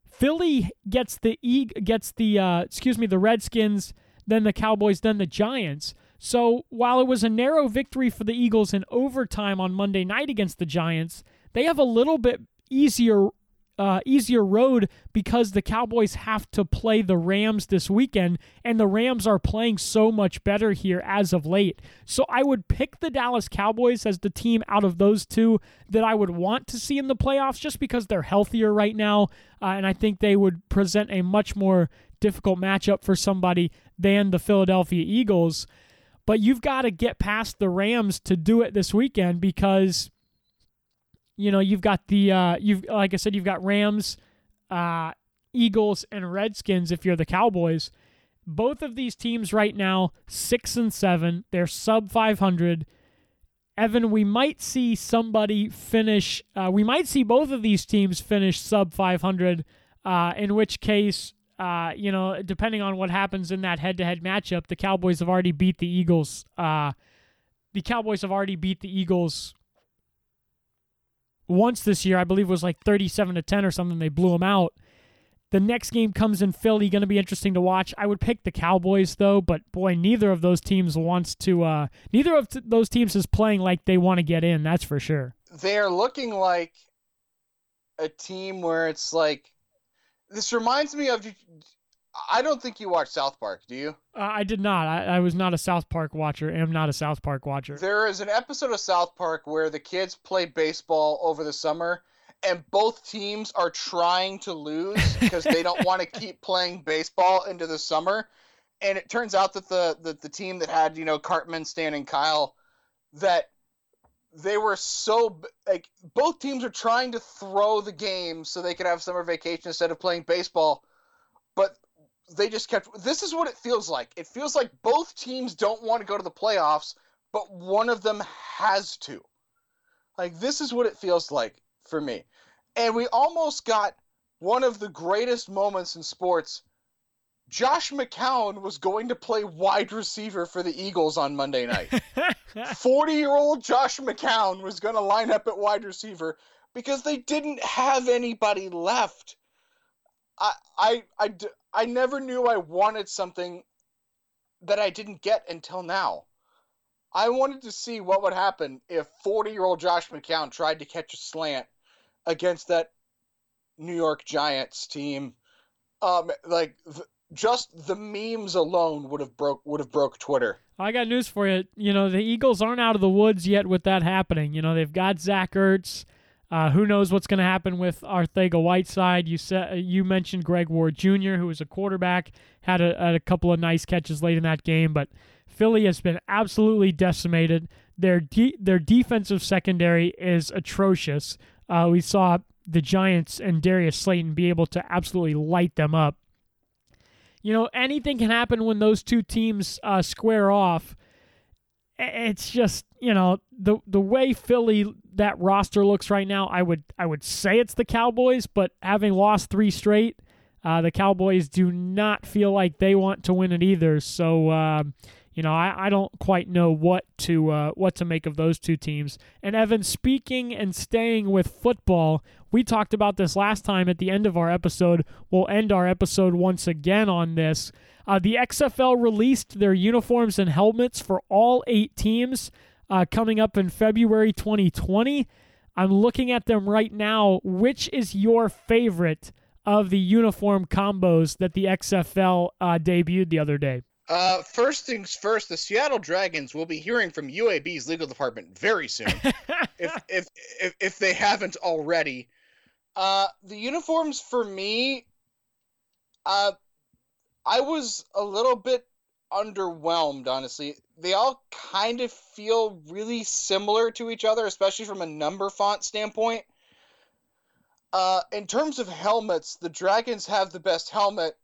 Philly gets the e- gets the uh, excuse me the Redskins, then the Cowboys, then the Giants. So while it was a narrow victory for the Eagles in overtime on Monday night against the Giants, they have a little bit easier uh, easier road because the Cowboys have to play the Rams this weekend, and the Rams are playing so much better here as of late. So I would pick the Dallas Cowboys as the team out of those two that I would want to see in the playoffs just because they're healthier right now, uh, and I think they would present a much more difficult matchup for somebody than the Philadelphia Eagles. But you've got to get past the Rams to do it this weekend because you know you've got the uh, you've like I said you've got Rams, uh, Eagles, and Redskins. If you're the Cowboys, both of these teams right now six and seven. They're sub 500. Evan, we might see somebody finish. Uh, we might see both of these teams finish sub 500. Uh, in which case, uh, you know, depending on what happens in that head-to-head matchup, the Cowboys have already beat the Eagles. Uh, the Cowboys have already beat the Eagles once this year. I believe it was like 37 to 10 or something. They blew them out. The next game comes in Philly, going to be interesting to watch. I would pick the Cowboys though, but boy, neither of those teams wants to. Uh, neither of those teams is playing like they want to get in. That's for sure. They're looking like a team where it's like this reminds me of. I don't think you watch South Park, do you? Uh, I did not. I, I was not a South Park watcher. Am not a South Park watcher. There is an episode of South Park where the kids play baseball over the summer, and both teams are trying to lose because they don't want to keep playing baseball into the summer. And it turns out that the, the the team that had you know Cartman, Stan, and Kyle, that they were so like both teams are trying to throw the game so they could have summer vacation instead of playing baseball, but they just kept. This is what it feels like. It feels like both teams don't want to go to the playoffs, but one of them has to. Like this is what it feels like for me, and we almost got one of the greatest moments in sports Josh McCown was going to play wide receiver for the Eagles on Monday night. 40 year old Josh McCown was going to line up at wide receiver because they didn't have anybody left. I, I, I, I never knew I wanted something that I didn't get until now. I wanted to see what would happen if 40 year old Josh McCown tried to catch a slant against that New York Giants team. Um, like th- just the memes alone would have broke would have broke Twitter. I got news for you. You know the Eagles aren't out of the woods yet with that happening. You know they've got Zach Ertz. Uh, who knows what's going to happen with Arcega-Whiteside? You said you mentioned Greg Ward Jr., who was a quarterback, had a, a couple of nice catches late in that game, but Philly has been absolutely decimated. Their de- their defensive secondary is atrocious. Uh, we saw the Giants and Darius Slayton be able to absolutely light them up. You know, anything can happen when those two teams uh, square off. It's just you know the the way Philly that roster looks right now. I would I would say it's the Cowboys, but having lost three straight, uh, the Cowboys do not feel like they want to win it either. So. Uh, you know, I, I don't quite know what to uh, what to make of those two teams. And Evan, speaking and staying with football, we talked about this last time at the end of our episode. We'll end our episode once again on this. Uh, the XFL released their uniforms and helmets for all eight teams uh, coming up in February 2020. I'm looking at them right now. Which is your favorite of the uniform combos that the XFL uh, debuted the other day? Uh, first things first, the Seattle Dragons will be hearing from UAB's legal department very soon, if, if, if if they haven't already. Uh, the uniforms for me, uh, I was a little bit underwhelmed, honestly. They all kind of feel really similar to each other, especially from a number font standpoint. Uh, in terms of helmets, the Dragons have the best helmet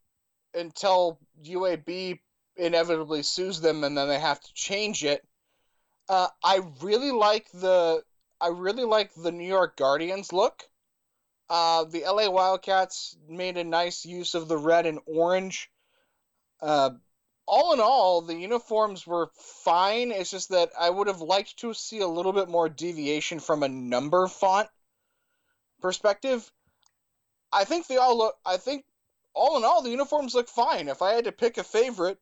until UAB inevitably sues them and then they have to change it. Uh, I really like the I really like the New York Guardians look. Uh, the LA Wildcats made a nice use of the red and orange. Uh, all in all, the uniforms were fine. It's just that I would have liked to see a little bit more deviation from a number font perspective. I think they all look. I think all in all, the uniforms look fine. If I had to pick a favorite,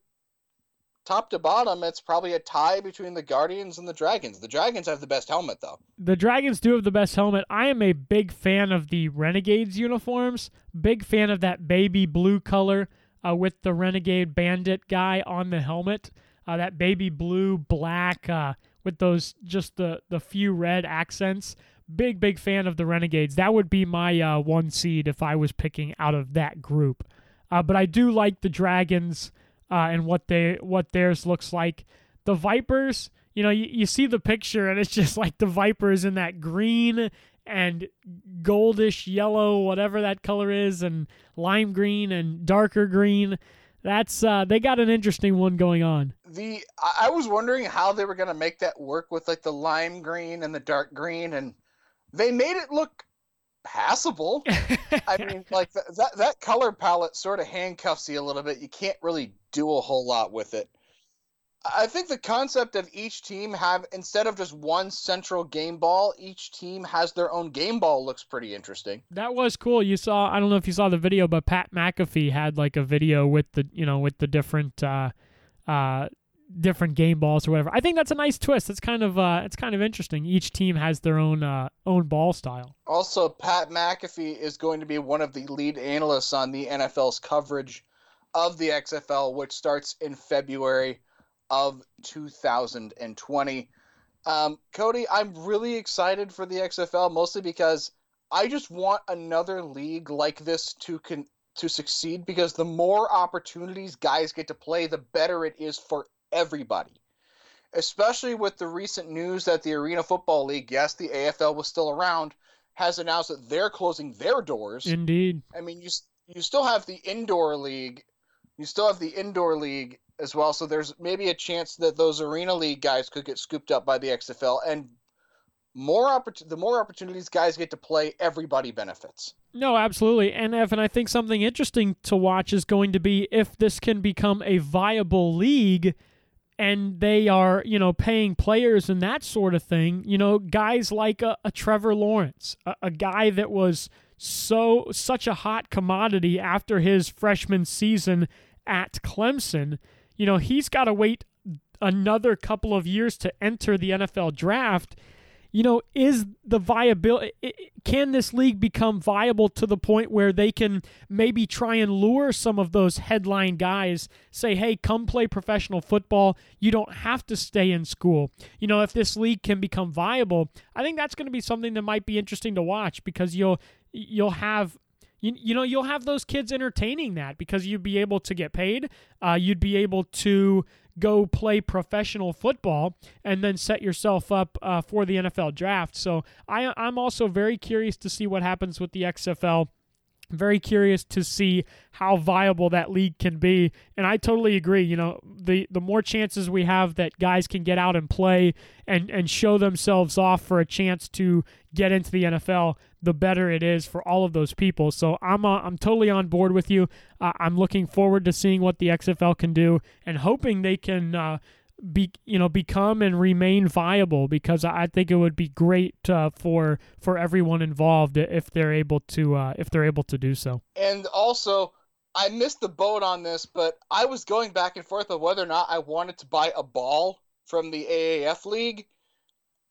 top to bottom, it's probably a tie between the Guardians and the Dragons. The Dragons have the best helmet, though. The Dragons do have the best helmet. I am a big fan of the Renegades uniforms. Big fan of that baby blue color uh, with the Renegade Bandit guy on the helmet. Uh, that baby blue, black, uh, with those just the the few red accents. Big big fan of the Renegades. That would be my uh, one seed if I was picking out of that group. Uh, but I do like the Dragons uh, and what they what theirs looks like. The Vipers, you know, you, you see the picture and it's just like the Vipers in that green and goldish yellow, whatever that color is, and lime green and darker green. That's uh, they got an interesting one going on. The I was wondering how they were gonna make that work with like the lime green and the dark green, and they made it look passable. I mean, like th- that that color palette sort of handcuffs you a little bit. You can't really do a whole lot with it. I think the concept of each team have instead of just one central game ball, each team has their own game ball looks pretty interesting. That was cool. You saw I don't know if you saw the video, but Pat McAfee had like a video with the you know with the different uh uh different game balls or whatever. I think that's a nice twist. It's kind of uh, it's kind of interesting. Each team has their own uh, own ball style. Also, Pat McAfee is going to be one of the lead analysts on the NFL's coverage of the XFL, which starts in February of 2020. Um, Cody, I'm really excited for the XFL, mostly because I just want another league like this to con- to succeed. Because the more opportunities guys get to play, the better it is for everybody. Especially with the recent news that the Arena Football League, yes, the AFL was still around, has announced that they're closing their doors. Indeed. I mean, you you still have the indoor league, you still have the indoor league as well. So there's maybe a chance that those Arena League guys could get scooped up by the XFL, and more oppor- the more opportunities guys get to play, everybody benefits. No, absolutely. And Evan, I think something interesting to watch is going to be if this can become a viable league and they are, you know, paying players and that sort of thing. You know, guys like a, a Trevor Lawrence, a, a guy that was so such a hot commodity after his freshman season at Clemson. You know, he's got to wait another couple of years to enter the NFL draft you know, is the viability, can this league become viable to the point where they can maybe try and lure some of those headline guys, say, hey, come play professional football. You don't have to stay in school. You know, if this league can become viable, I think that's going to be something that might be interesting to watch because you'll, you'll have you, you know you'll have those kids entertaining that because you'd be able to get paid uh, you'd be able to go play professional football and then set yourself up uh, for the NFL draft. So I, I'm also very curious to see what happens with the XFL very curious to see how viable that league can be. And i totally agree you know the the more chances we have that guys can get out and play and and show themselves off for a chance to get into the nfl the better it is for all of those people. So i'm uh, i'm totally on board with you. Uh, i'm looking forward to seeing what the xfl can do and hoping they can uh, be you know become and remain viable because I think it would be great uh, for for everyone involved if they're able to uh, if they're able to do so. And also, I missed the boat on this, but I was going back and forth of whether or not I wanted to buy a ball from the AAF league,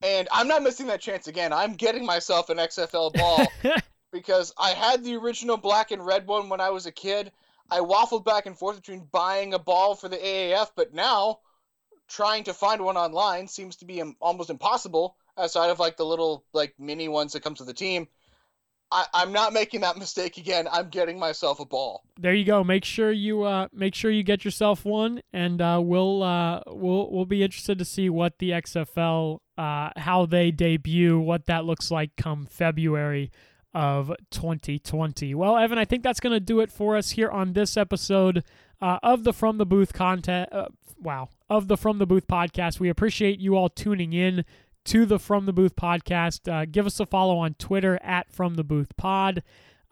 and I'm not missing that chance again. I'm getting myself an XFL ball because I had the original black and red one when I was a kid. I waffled back and forth between buying a ball for the AAF, but now trying to find one online seems to be almost impossible outside of like the little like mini ones that come to the team. I, I'm not making that mistake again. I'm getting myself a ball. There you go. Make sure you uh, make sure you get yourself one, and uh, we'll uh, we'll we'll be interested to see what the XFL uh, how they debut, what that looks like come February of 2020. Well, Evan, I think that's going to do it for us here on this episode uh, of the From the Booth content. Uh, wow, of the From the Booth podcast. We appreciate you all tuning in to the From the Booth podcast. Uh, give us a follow on Twitter at From the Booth Pod.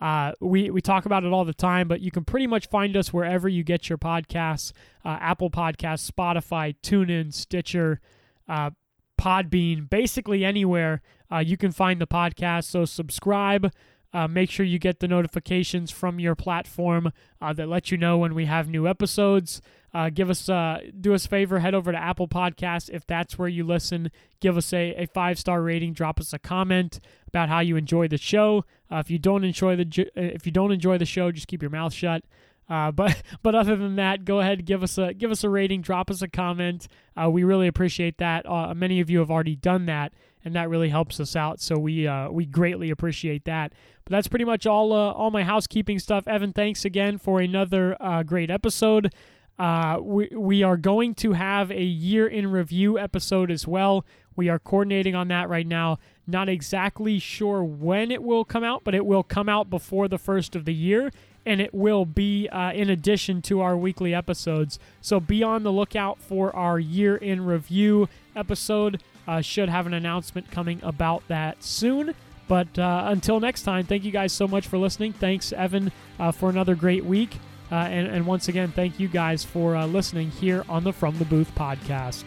Uh, we, we talk about it all the time, but you can pretty much find us wherever you get your podcasts uh, Apple Podcasts, Spotify, TuneIn, Stitcher, uh, Podbean, basically anywhere uh, you can find the podcast. So subscribe. Uh, make sure you get the notifications from your platform uh, that let you know when we have new episodes. Uh, give us, uh, do us a favor, head over to Apple Podcasts if that's where you listen. Give us a, a five star rating. Drop us a comment about how you enjoy the show. Uh, if you don't enjoy the if you don't enjoy the show, just keep your mouth shut. Uh, but but other than that, go ahead give us a give us a rating, drop us a comment. Uh, we really appreciate that. Uh, many of you have already done that, and that really helps us out. So we uh, we greatly appreciate that. But that's pretty much all uh, all my housekeeping stuff. Evan, thanks again for another uh, great episode. Uh, we we are going to have a year in review episode as well. We are coordinating on that right now. Not exactly sure when it will come out, but it will come out before the first of the year, and it will be uh, in addition to our weekly episodes. So be on the lookout for our year in review episode. Uh, should have an announcement coming about that soon. But uh, until next time, thank you guys so much for listening. Thanks, Evan, uh, for another great week. Uh, and, and, once again, thank you guys for uh, listening here on the From the Booth podcast.